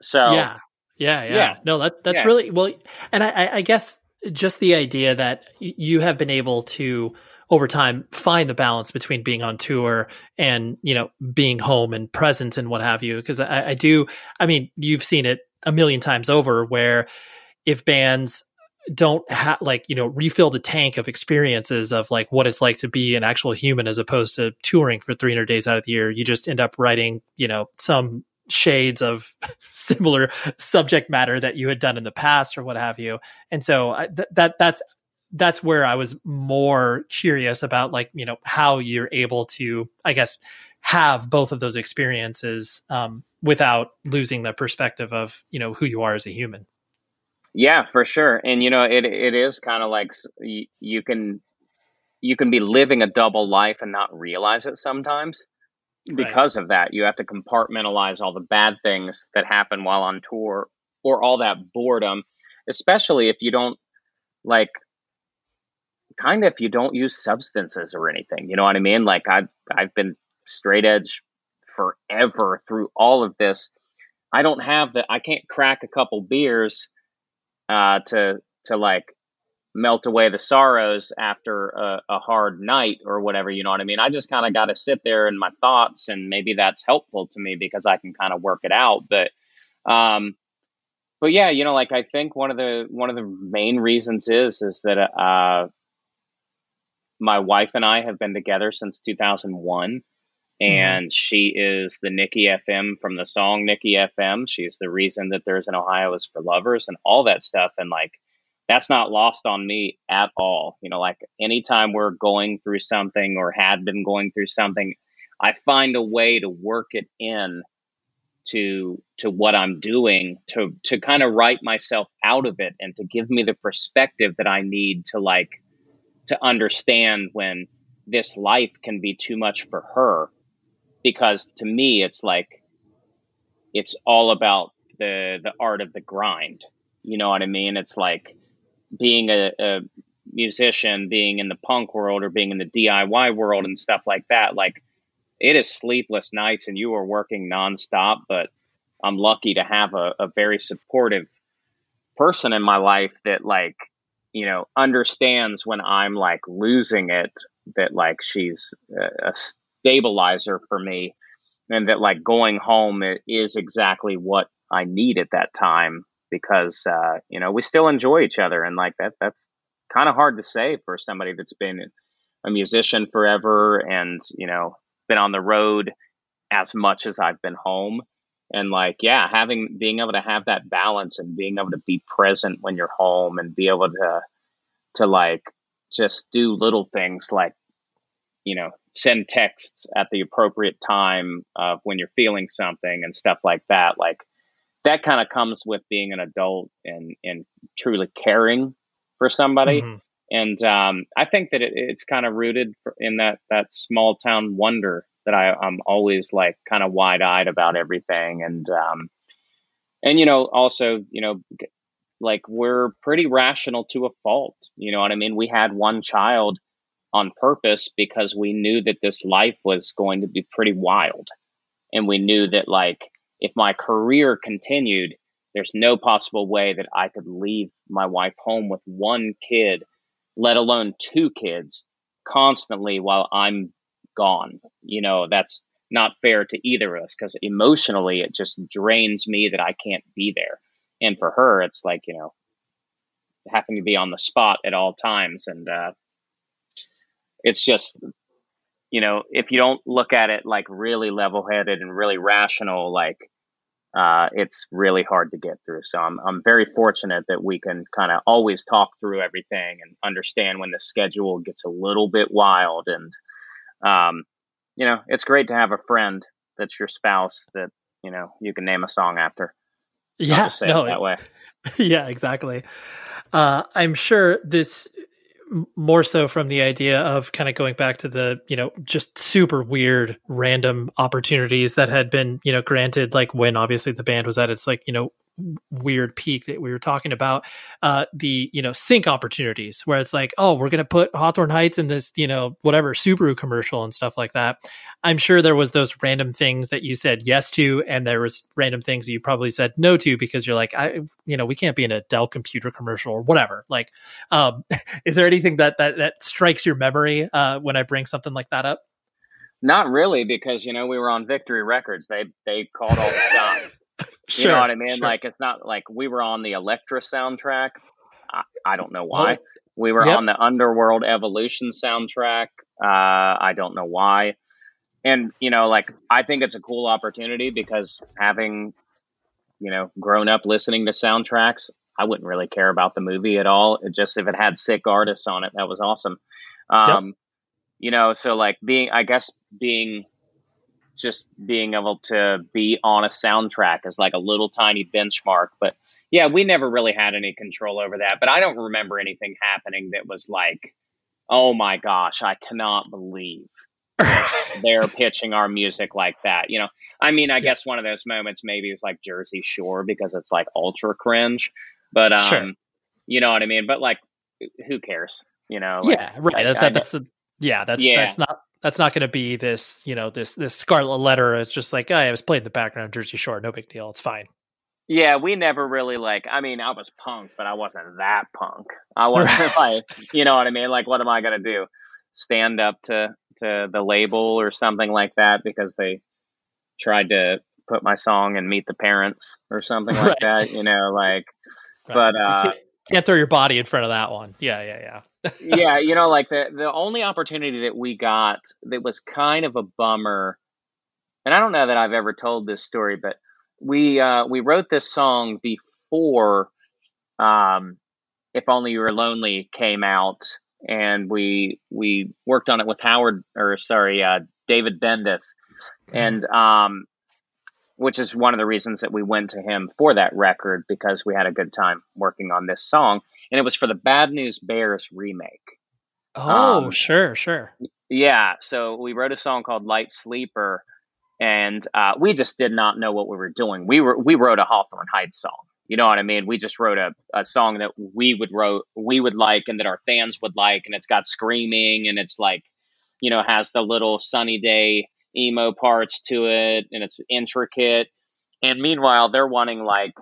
so yeah. Yeah, yeah. Yeah. No, that that's Yeah. really well and I, I- I guess just the idea that you have been able to over time find the balance between being on tour and you know being home and present and what have you. Because I, I do i mean you've seen it a million times over where if bands don't have like you know refill the tank of experiences of like what it's like to be an actual human as opposed to touring for 300 days out of the year you just end up writing you know some shades of [LAUGHS] similar subject matter that you had done in the past or what have you. And so I, th- that that's that's where i was more curious about like you know how you're able to i guess have both of those experiences um, without losing the perspective of you know who you are as a human Yeah, for sure. And you know, it it is kind of like s- y- you can you can be living a double life and not realize it sometimes because of that. You have to compartmentalize all the bad things that happen while on tour or all that boredom, especially if you don't like kind of if you don't use substances or anything. You know what I mean? Like I've I've been straight edge forever through all of this. I don't have the I can't crack a couple beers uh, to to like melt away the sorrows after a, a hard night or whatever. You know what I mean? I just kind of got to sit there in my thoughts, and maybe that's helpful to me because I can kind of work it out. But um, but yeah, you know, like I think one of the one of the main reasons is is that uh, my wife and I have been together since 2001. Mm-hmm. And she is the Niki FM from the song Niki FM. She's the reason that there's an Ohio is for lovers and all that stuff. And like, that's not lost on me at all. You know, like anytime we're going through something or had been going through something, I find a way to work it in to to what I'm doing to to kind of write myself out of it and to give me the perspective that I need to like to understand when this life can be too much for her. Because to me it's like it's all about the the art of the grind. You know what i mean? It's like being a, a musician being in the punk world or being in the diy world and stuff like that. Like it is sleepless nights and you are working nonstop, but I'm lucky to have a, a very supportive person in my life that like, you know, understands when I'm like losing it, that like she's a, stabilizer for me and that like going home is exactly what I need at that time because uh, you know we still enjoy each other and like that that's kind of hard to say for somebody that's been a musician forever and you know been on the road as much as I've been home and like yeah having being able to have that balance and being able to be present when you're home and be able to to like just do little things like you know send texts at the appropriate time of when you're feeling something and stuff like that like that kind of comes with being an adult and and truly caring for somebody mm-hmm. and um, i think that it, it's kind of rooted in that that small town wonder that I, i'm always like kind of wide-eyed about everything and um, and you know also you know like we're pretty rational to a fault you know what i mean we had one child on purpose because we knew that this life was going to be pretty wild. And we knew that, like, if my career continued, there's no possible way that I could leave my wife home with one kid, let alone two kids, constantly while I'm gone. You know, that's not fair to either of us because emotionally it just drains me that I can't be there. And for her, it's like, you know, having to be on the spot at all times. And uh, it's just you know if you don't look at it like really level headed and really rational like uh, it's really hard to get through so i'm, I'm very fortunate that we can kind of always talk through everything and understand when the schedule gets a little bit wild and um, you know it's great to have a friend that's your spouse that you know you can name a song after. Yeah no, that way. [LAUGHS] yeah exactly. Uh, i'm sure this more so from the idea of kind of going back to the you know just super weird random opportunities that had been you know granted like when obviously the band was at its like you know weird peak that we were talking about uh the you know sync opportunities where it's like oh we're going to put hawthorne heights in this you know whatever subaru commercial and stuff like that. I'm sure there was those random things that you said yes to and there was random things you probably said no to because you're like i you know we can't be in a dell computer commercial or whatever. Like um [LAUGHS] is there anything that that that strikes your memory uh when i bring something like that up? Not really because you know we were on victory records. They they called all the shots Sure, you know what I mean? Sure. Like it's not like we were on the Elektra soundtrack. I, I don't know why. we were yep. on the Underworld Evolution soundtrack. Uh, I don't know why. And you know, like I think it's a cool opportunity because having, you know, grown up listening to soundtracks, I wouldn't really care about the movie at all. It just if it had sick artists on it, that was awesome. Um, yep. You know, so like being, I guess being just being able to be on a soundtrack is like a little tiny benchmark. But yeah, we never really had any control over that. But I don't remember anything happening that was like, oh my gosh, I cannot believe [LAUGHS] they're pitching our music like that. You know, I mean, I yeah. guess one of those moments maybe is like Jersey Shore because it's like ultra cringe. But um, sure. you know what I mean. But like, who cares? You know? Like, yeah, right. I, that's, that's a yeah. That's yeah. that's not that's not going to be this, you know, this this scarlet letter. It's just like, oh, I was playing the background Jersey Shore, no big deal, it's fine. Yeah, we never really like. I mean, I was punk, but I wasn't that punk. I wasn't [LAUGHS] like, you know what I mean? Like, what am I going to do? Stand up to to the label or something like that because they tried to put my song and meet the parents or something like right. that. You know, like, right. but uh, can't, can't throw your body in front of that one. Yeah, yeah, yeah. [LAUGHS] Yeah, you know, like the the only opportunity that we got that was kind of a bummer, and I don't know that I've ever told this story, but we uh, we wrote this song before um, "If Only You Were Lonely" came out, and we we worked on it with Howard or sorry, uh, David Bendeth, and um, which is one of the reasons that we went to him for that record because we had a good time working on this song and it was for the Bad News Bears remake. Oh, um, sure, sure. Yeah, so we wrote a song called Light Sleeper, and uh, we just did not know what we were doing. We were we wrote a Hawthorne Heights song. You know what I mean? We just wrote a, a song that we would wrote we would like and that our fans would like, and it's got screaming and it's like, you know, has the little sunny day emo parts to it and it's intricate. And meanwhile, they're wanting like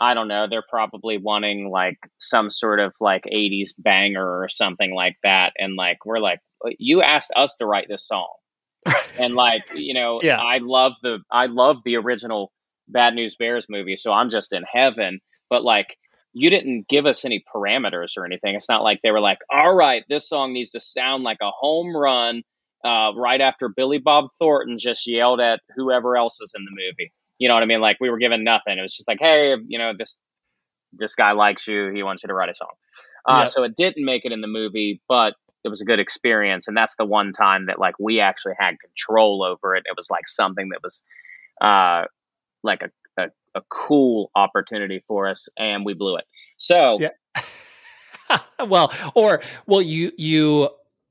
I don't know, they're probably wanting like some sort of like 80s banger or something like that. And like, we're like, you asked us to write this song. [LAUGHS] and like, you know, yeah. I love the, I love the original Bad News Bears movie. So I'm just in heaven. But like, you didn't give us any parameters or anything. It's not like they were like, all right, this song needs to sound like a home run uh, right after Billy Bob Thornton just yelled at whoever else is in the movie. You know what I mean? Like we were given nothing. It was just like, hey, you know, this this guy likes you. He wants you to write a song. Uh, yep. So it didn't make it in the movie, but it was a good experience. And that's the one time that like we actually had control over it. It was like something that was uh, like a, a, a cool opportunity for us, and we blew it. So. Yeah. [LAUGHS] well, or well, you you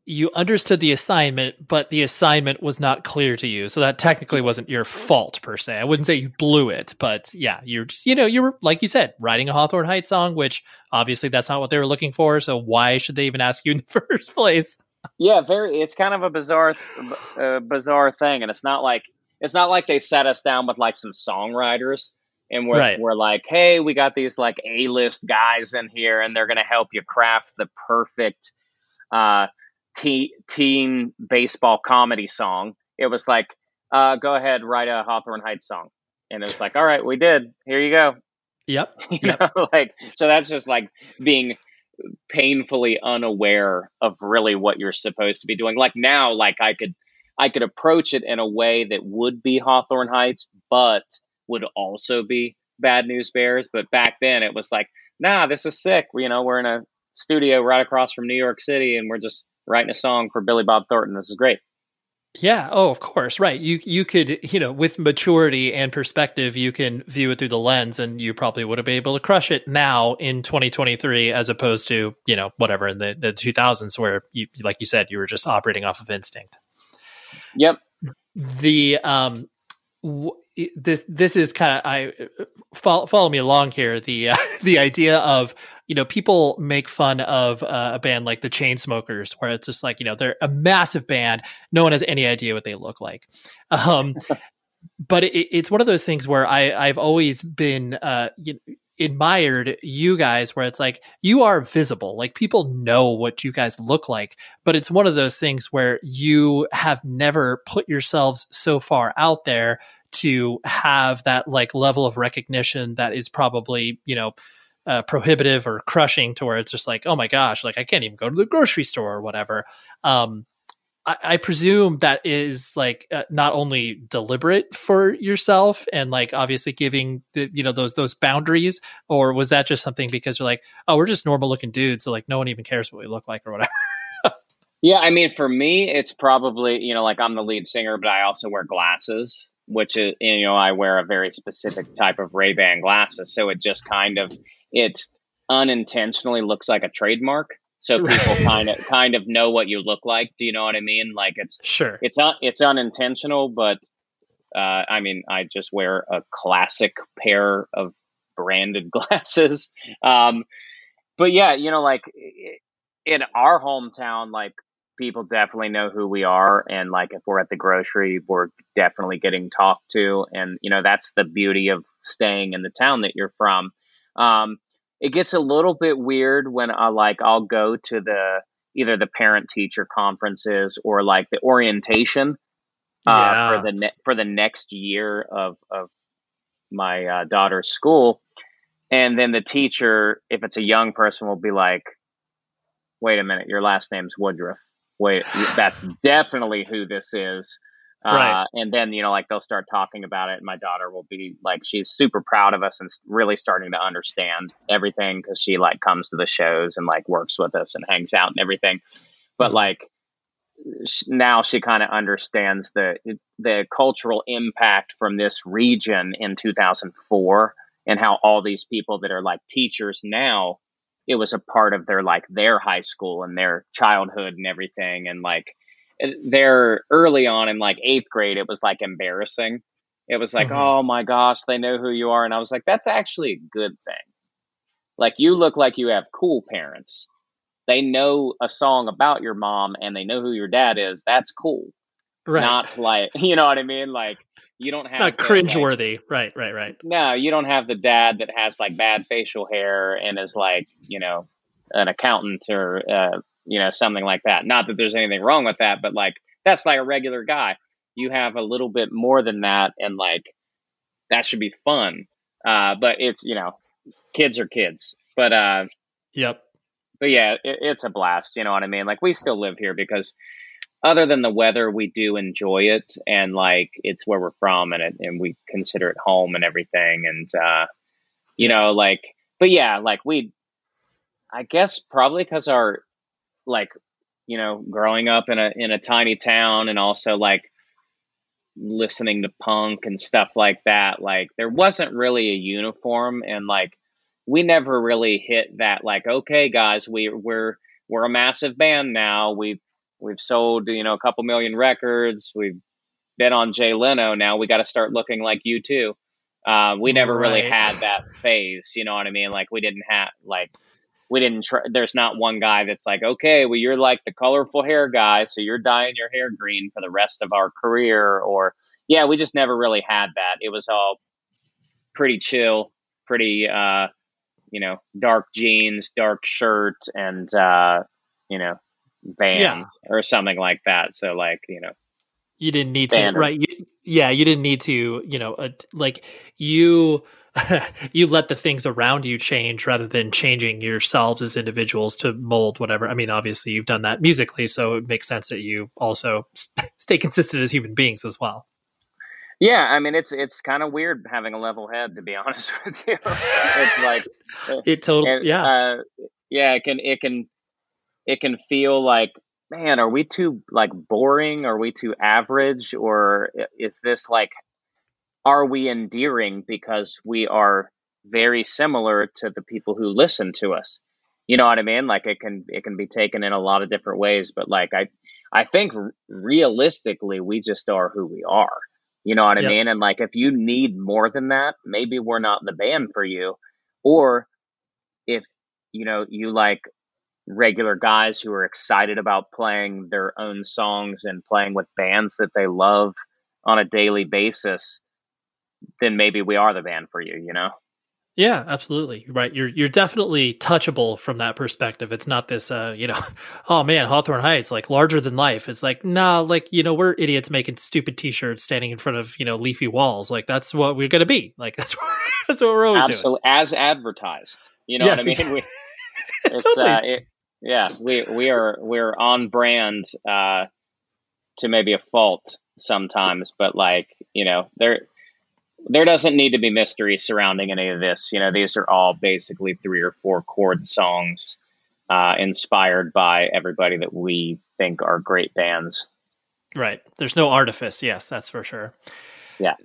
you understood the assignment, but the assignment was not clear to you. So that technically wasn't your fault per se. I wouldn't say you blew it, but yeah, you're just, you know, you were, like you said, writing a Hawthorne Heights song, which obviously that's not what they were looking for. So why should they even ask you in the [LAUGHS] first place? Yeah, very, it's kind of a bizarre, uh, bizarre thing. And it's not like, it's not like they sat us down with like some songwriters and we're, right. we're like, hey, we got these like A list guys in here and they're going to help you craft the perfect, uh, teen, teen baseball comedy song. It was like, uh, go ahead, write a Hawthorne Heights song. And it was like, all right, we did. Here you go. Yep. [LAUGHS] yep. know, like, so that's just like being painfully unaware of really what you're supposed to be doing. Like now, like I could, I could approach it in a way that would be Hawthorne Heights, but would also be Bad News Bears. But back then it was like, nah, this is sick. You know, we're in a studio right across from New York City and we're just writing a song for Billy Bob Thornton. This is great. Yeah. Oh, of course. Right. You you could you know with maturity and perspective, you can view it through the lens, and you probably would have been able to crush it now in 2023, as opposed to you know whatever in the the 2000s, where you like you said you were just operating off of instinct. Yep. The um this this is kind of I follow, follow me along here. The uh, [LAUGHS] the idea of you know people make fun of uh, a band like the Chainsmokers, where it's just like you know they're a massive band, no one has any idea what they look like. Um, [LAUGHS] but it, it's one of those things where I I've always been uh, you know, admired you guys where it's like you are visible. Like people know what you guys look like but it's one of those things where you have never put yourselves so far out there to have that like level of recognition that is probably you know uh, prohibitive or crushing to where it's just like oh my gosh like i can't even go to the grocery store or whatever. Um I, presume that is like uh, not only deliberate for yourself and like obviously giving the you know those those boundaries, or was that just something because you're like, oh, we're just normal looking dudes, so like no one even cares what we look like or whatever. yeah, I mean, for me, it's probably you know like I'm the lead singer, but I also wear glasses, which is you know I wear a very specific type of Ray Ban glasses, so it just kind of it unintentionally looks like a trademark so [LAUGHS] people kind of kind of know what you look like. Do you know what I mean? Like it's sure it's not it's unintentional, but uh, I mean I just wear a classic pair of branded [LAUGHS] glasses. Um, but yeah, you know, like in our hometown, like people definitely know who we are, and like if we're at the grocery, we're definitely getting talked to, and you know that's the beauty of staying in the town that you're from. Um, it gets a little bit weird when I like I'll go to the either the parent teacher conferences or like the orientation uh, yeah. for the ne- for the next year of of my uh, daughter's school, and then the teacher, if it's a young person, will be like, "Wait a minute, your last name's Woodruff. Wait, that's [LAUGHS] definitely who this is." Right. Uh, and then, you know, like they'll start talking about it. And my daughter will be like, she's super proud of us and really starting to understand everything because she like comes to the shows and like works with us and hangs out and everything. But mm-hmm. like now she kind of understands the, the cultural impact from this region in 2004 and how all these people that are like teachers now, it was a part of their like their high school and their childhood and everything. And like, there early on in like eighth grade, it was like embarrassing. It was like, mm-hmm. oh my gosh, they know who you are. And I was like, that's actually a good thing. Like, you look like you have cool parents. They know a song about your mom and they know who your dad is. That's cool. right. not like [LAUGHS] you know what I mean. Like you don't have not the, cringeworthy. like- right, right, right. no, you don't have the dad that has like bad facial hair and is like you know an accountant or uh, you know something like that. Not that there's anything wrong with that, but like that's like a regular guy. You have a little bit more than that, and like that should be fun. Uh, but it's you know kids are kids. But uh, Yep. but yeah, it, it's a blast. You know what I mean? Like we still live here because other than the weather, we do enjoy it, and like it's where we're from, and it, and we consider it home and everything. And uh, you know, like, but yeah, like we, I guess probably because our like, you know, growing up in a in a tiny town, and also like listening to punk and stuff like that, like there wasn't really a uniform, and like we never really hit that like okay guys we we're we're a massive band now. We've we've sold you know a couple million records. We've been on Jay Leno. Now we got to start looking like you too. Uh, we never really had that phase you know what I mean? Like we didn't have like we didn't try there's not one guy that's like okay well you're like the colorful hair guy so you're dyeing your hair green for the rest of our career or yeah we just never really had that it was all pretty chill pretty uh you know, dark jeans, dark shirt, and uh, you know, Vans Yeah. or something like that. So like, you know, You didn't need to, right? You, yeah, you didn't need to, you know, uh, like you, [LAUGHS] you let the things around you change rather than changing yourselves as individuals to mold whatever. I mean, obviously you've done that musically, so it makes sense that you also [LAUGHS] stay consistent as human beings as well. yeah. I mean, it's it's kind of weird having a level head, to be [LAUGHS] honest with you. it's like, It totally, yeah, uh, yeah. It can it can it can feel like, man, are we too like boring? Are we too average? Or is this like, are we endearing because we are very similar to the people who listen to us? You know what I mean? Like it can it can be taken in a lot of different ways, but like I I think realistically we just are who we are. You know what I Yep. mean? And like if you need more than that, maybe we're not the band for you. Or if you know you like regular guys who are excited about playing their own songs and playing with bands that they love on a daily basis, then maybe we are the band for you, you know? yeah, absolutely. Right. You're, you're definitely touchable from that perspective. It's not this, uh, you know, [LAUGHS] oh man, Hawthorne Heights, like larger than life. It's like, nah, like, you know, we're idiots making stupid t-shirts standing in front of, you know, leafy walls. Like that's what we're going to be. Like [LAUGHS] that's, that's what we're always doing. Absolutely, as advertised. You know Yes, what I mean? exactly. We, [LAUGHS] it's Totally. uh, it, yeah, we we are we're on brand uh, to maybe a fault sometimes, but like you know there there doesn't need to be mystery surrounding any of this. You know, these are all basically three or four chord songs uh, inspired by everybody that we think are great bands. Right. There's no artifice. Yes, that's for sure. Yeah.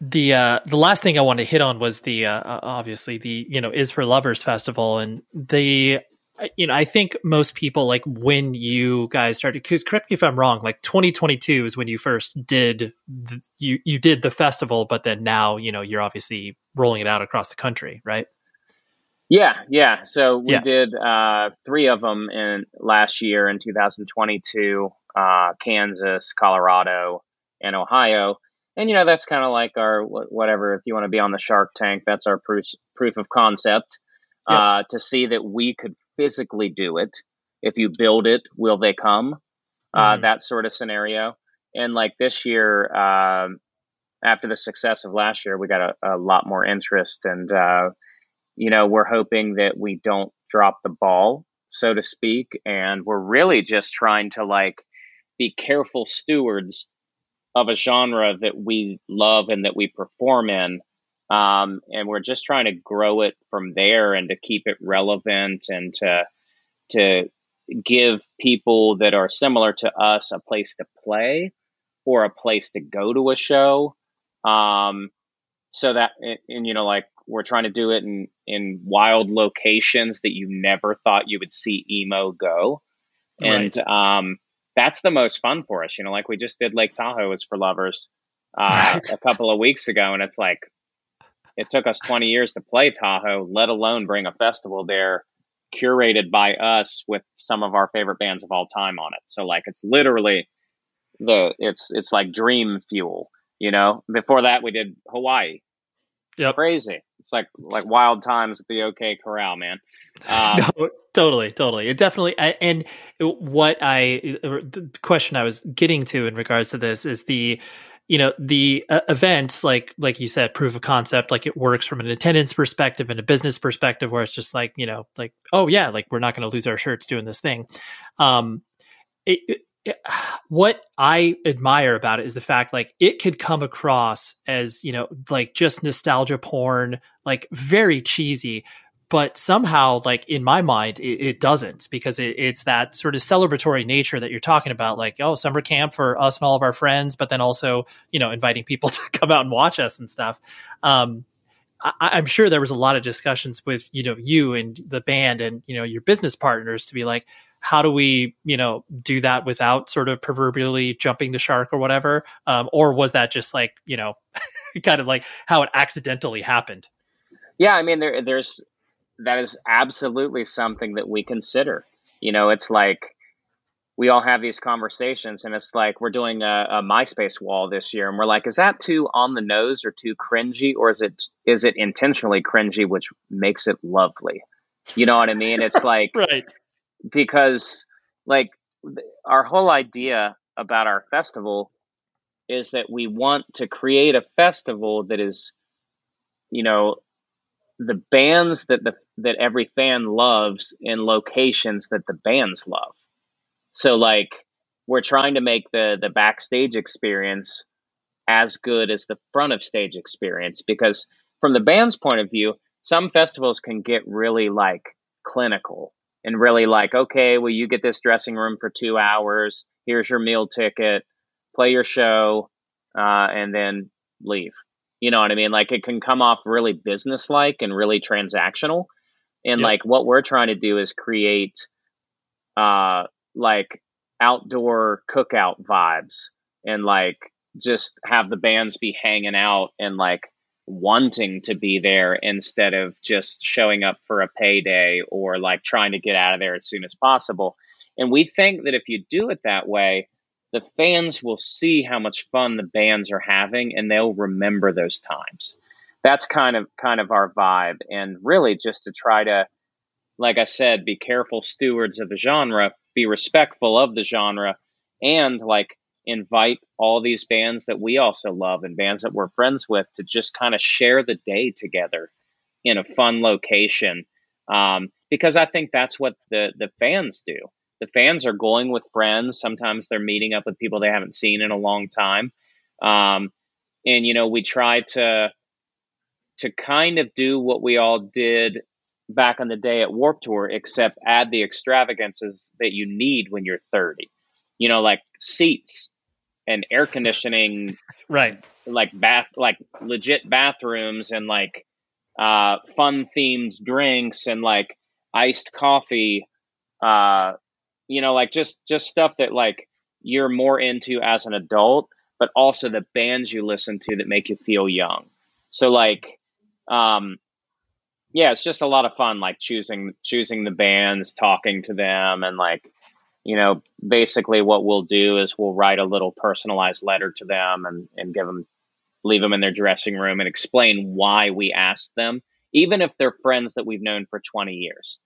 The uh the last thing I wanted to hit on was the uh uh, obviously the you know is for lovers festival and the you know I think most people like when you guys started cuz correct me if I'm wrong like 2022 is when you first did the, you you did the festival but then now you know you're obviously rolling it out across the country, right? Yeah, yeah. So we Yeah. did uh, three of them in last year in 2022, uh, Kansas, Colorado, and Ohio. And you know that's kind of like our whatever. If you want to be on the Shark Tank, that's our proof proof of concept Yeah. uh, to see that we could physically do it. If you build it, will they come? Uh, Mhm. that sort of scenario. And like this year, um, after the success of last year, we got a, a lot more interest and. Uh, you know, we're hoping that we don't drop the ball, so to speak. And we're really just trying to like be careful stewards of a genre that we love and that we perform in. Um, and we're just trying to grow it from there and to keep it relevant and to, to give people that are similar to us a place to play or a place to go to a show. Um, so that, and, and, you know, like we're trying to do it in, in wild locations that you never thought you would see emo go. And, um, that's the most fun for us. You know, like we just did Lake Tahoe is for lovers, uh, Right. [LAUGHS] a couple of weeks ago. And it's like, it took us 20 years to play Tahoe, let alone bring a festival there curated by us with some of our favorite bands of all time on it. So like, it's literally the it's it's like dream fuel. You know, before that we did Hawaii. Yep. Crazy. It's like like wild times at the OK Corral, man. [LAUGHS] Um, no, totally, totally. It definitely. And what I the question I was getting to in regards to this is the you know the uh, event like like you said proof of concept like it works from an attendance perspective and a business perspective where it's just like you know like oh yeah like we're not going to lose our shirts doing this thing. Um it, it, [SIGHS] what I admire about it is the fact like it could come across as, you know, like just nostalgia porn, like very cheesy, but somehow like in my mind it, it doesn't because it, it's that sort of celebratory nature that you're talking about like oh summer camp for us and all of our friends but then also you know inviting people [LAUGHS] to come out and watch us and stuff um, I, am sure there was a lot of discussions with you know you and the band and you know your business partners to be like, how do we you know do that without sort of proverbially jumping the shark or whatever, um, or was that just like you know, [LAUGHS] kind of like how it accidentally happened? Yeah, I mean there there's that is absolutely something that we consider. You know, it's like we all have these conversations and it's like we're doing a, a, myspace wall this year and we're like is that too on the nose or too cringy? Or is it is it intentionally cringy which makes it lovely? You know what i mean? It's [LAUGHS] like right. because like our whole idea about our festival is that we want to create a festival that is you know the bands that the that every fan loves in locations that the bands love. So like we're trying to make the the backstage experience as good as the front of stage experience because from the band's point of view, some festivals can get really like clinical and really like, okay, well you get this dressing room for 2 hours, here's your meal ticket, play your show, uh, and then leave. You know what I mean? Like it can come off really businesslike and really transactional. And yep. like what we're trying to do is create uh like outdoor cookout vibes and like just have the bands be hanging out and like wanting to be there instead of just showing up for a payday or like trying to get out of there as soon as possible. And we think that if you do it that way, the fans will see how much fun the bands are having and they'll remember those times. That's kind of kind of our vibe and really just to try to like I said, be careful stewards of the genre, be respectful of the genre, and like invite all these bands that we also love and bands that we're friends with to just kind of share the day together in a fun location. Um, because I think that's what the the fans do. The fans are going with friends. Sometimes they're meeting up with people they haven't seen in a long time. Um, and you know, we try to to kind of do what we all did back on the day at Warped Tour, except add the extravagances that you need when you're 30. You know, like seats and air conditioning, [LAUGHS] right? Like bath, like legit bathrooms and like uh, fun themed drinks and like iced coffee. Uh, you know, like just just stuff that like you're more into as an adult, but also the bands you listen to that make you feel young. So like, um, yeah, it's just a lot of fun, like choosing choosing the bands, talking to them, and like you know, basically what we'll do is we'll write a little personalized letter to them and and give them leave them in their dressing room and explain why we asked them, even if they're friends that we've known for twenty years.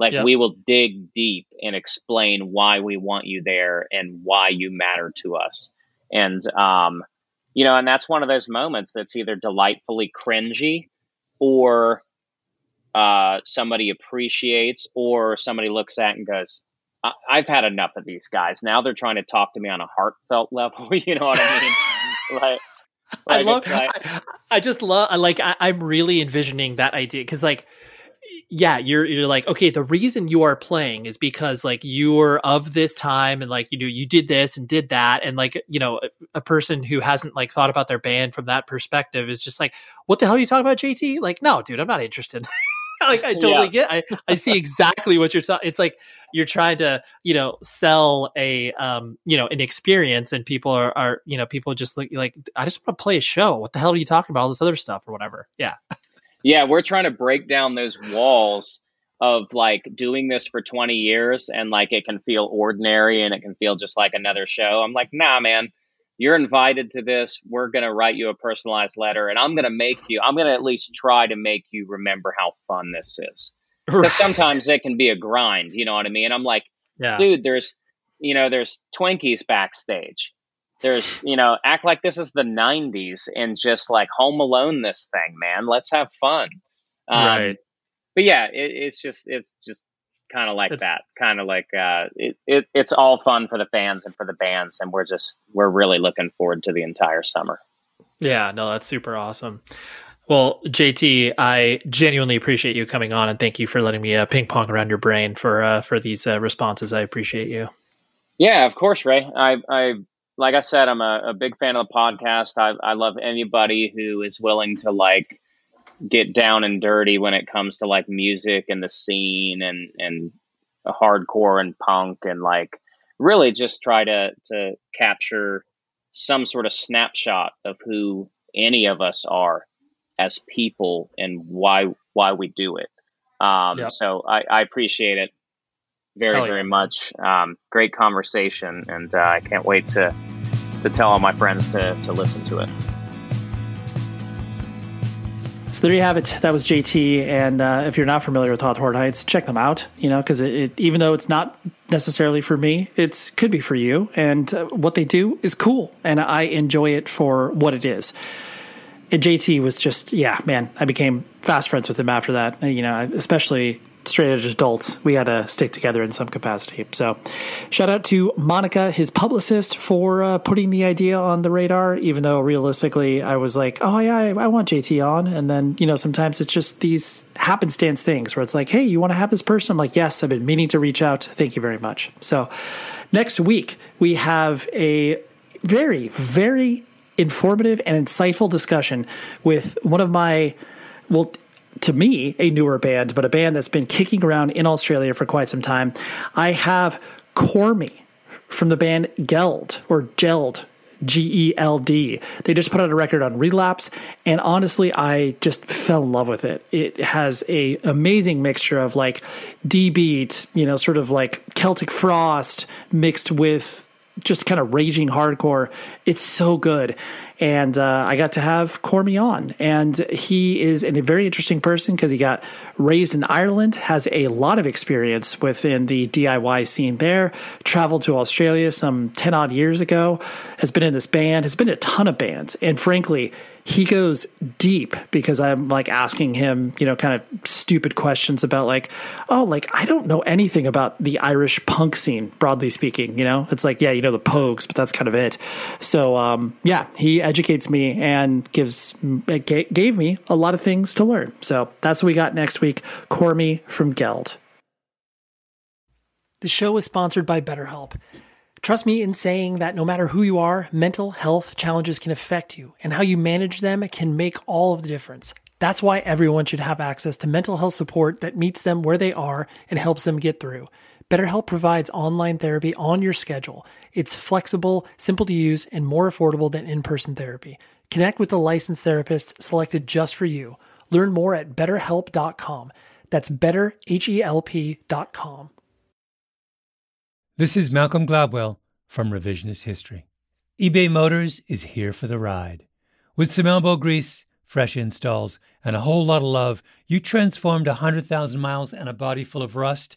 Like yep. we will dig deep and explain why we want you there and why you matter to us. And um, you know, and that's one of those moments that's either delightfully cringy or uh, somebody appreciates or somebody looks at and goes, I- have had enough of these guys. Now they're trying to talk to me on a heartfelt [LAUGHS] level. [LAUGHS] you know what I mean? like, [LAUGHS] like, I love. Like, I, I, just love. Like I, I'm really envisioning that idea because, like, yeah, you're you're like, okay, the reason you are playing is because like you're of this time and like you know you did this and did that and like you know a, a person who hasn't like thought about their band from that perspective is just like, what the hell are you talking about, JT? Like, no, dude, I'm not interested. [LAUGHS] like I totally yeah. get. I I see exactly what you're talking. It's like you're trying to you know sell a um you know an experience, and people are are you know people just like like I just want to play a show. What the hell are you talking about? All this other stuff or whatever. Yeah. Yeah, we're trying to break down those walls of like doing this for 20 years and like it can feel ordinary and it can feel just like another show. I'm like, nah, man, you're invited to this. We're going to write you a personalized letter and I'm going to make you, I'm going to at least try to make you remember how fun this is. Because sometimes it can be a grind, you know what I mean? I'm like, yeah. dude, there's, you know, there's Twinkies backstage. There's, you know, act like this is the 90s and just like home alone this thing, man. Let's have fun. Um, right but yeah, it, it's just it's just kind of like it's, that, kind of like uh, it, it, it's all fun for the fans and for the bands, and we're just we're really looking forward to the entire summer. Yeah, no, that's super awesome. Well, JT, I genuinely appreciate you coming on, and thank you for letting me uh, ping pong around your brain for uh, for these uh, responses. I appreciate you. Yeah, of course, Ray. I, I like I said, I'm a, a big fan of the podcast. I, I love anybody who is willing to like get down and dirty when it comes to like music and the scene and and hardcore and punk and like really just try to to capture some sort of snapshot of who any of us are as people and why why we do it. Um, yep. So I, I, appreciate it very Hell very much. Um, great conversation, and uh, I can't wait to to tell all my friends to to listen to it. So there you have it. That was JT. And uh, if you're not familiar with Hawthorne Heights, check them out. You know, because it, it, even though it's not necessarily for me, it could be for you. And uh, what they do is cool, and I enjoy it for what it is. And JT was just, yeah, man. I became fast friends with him after that. You know, especially straight edge adults, we got to stick together in some capacity. So, shout out to Monica, his publicist, for uh, putting the idea on the radar. Even though realistically, I was like, oh yeah, I, I, want JT on, and then you know sometimes it's just these happenstance things where it's like, hey, you want to have this person? I'm like, yes, I've been meaning to reach out. Thank you very much. So, next week we have a very, very informative and insightful discussion with one of my well to me, a newer band, but a band that's been kicking around in Australia for quite some time. I have Cormy from the band Geld or Geld, G E L D. They just put out a record on Relapse, and honestly, I just fell in love with it. It has a amazing mixture of like D beat, you know, sort of like Celtic Frost mixed with just kind of raging hardcore. It's so good and uh, I got to have Cormy on, and he is a very interesting person because he got raised in Ireland, has a lot of experience within the DIY scene there. Traveled to Australia some ten odd years ago, has been in this band, has been in a ton of bands, and frankly, he goes deep because I'm like asking him, you know, kind of stupid questions about like, oh, like I don't know anything about the Irish punk scene, broadly speaking. You know, it's like, yeah, you know the Pogues, but that's kind of it. So, um, yeah, he educates me and gives gave me a lot of things to learn. So that's what we got next week. Cormy from Geld. The show is sponsored by BetterHelp. Trust me in saying that no matter who you are, mental health challenges can affect you, and how you manage them can make all of the difference. That's why everyone should have access to mental health support that meets them where they are and helps them get through. BetterHelp provides online therapy on your schedule. It's flexible, simple to use, and more affordable than in person therapy. Connect with a licensed therapist selected just for you. Learn more at betterhelp.com. That's betterhelp.com. This is Malcolm Gladwell from Revisionist History. eBay Motors is here for the ride. With some elbow grease, fresh installs, and a whole lot of love, you transformed a 100,000 miles and a body full of rust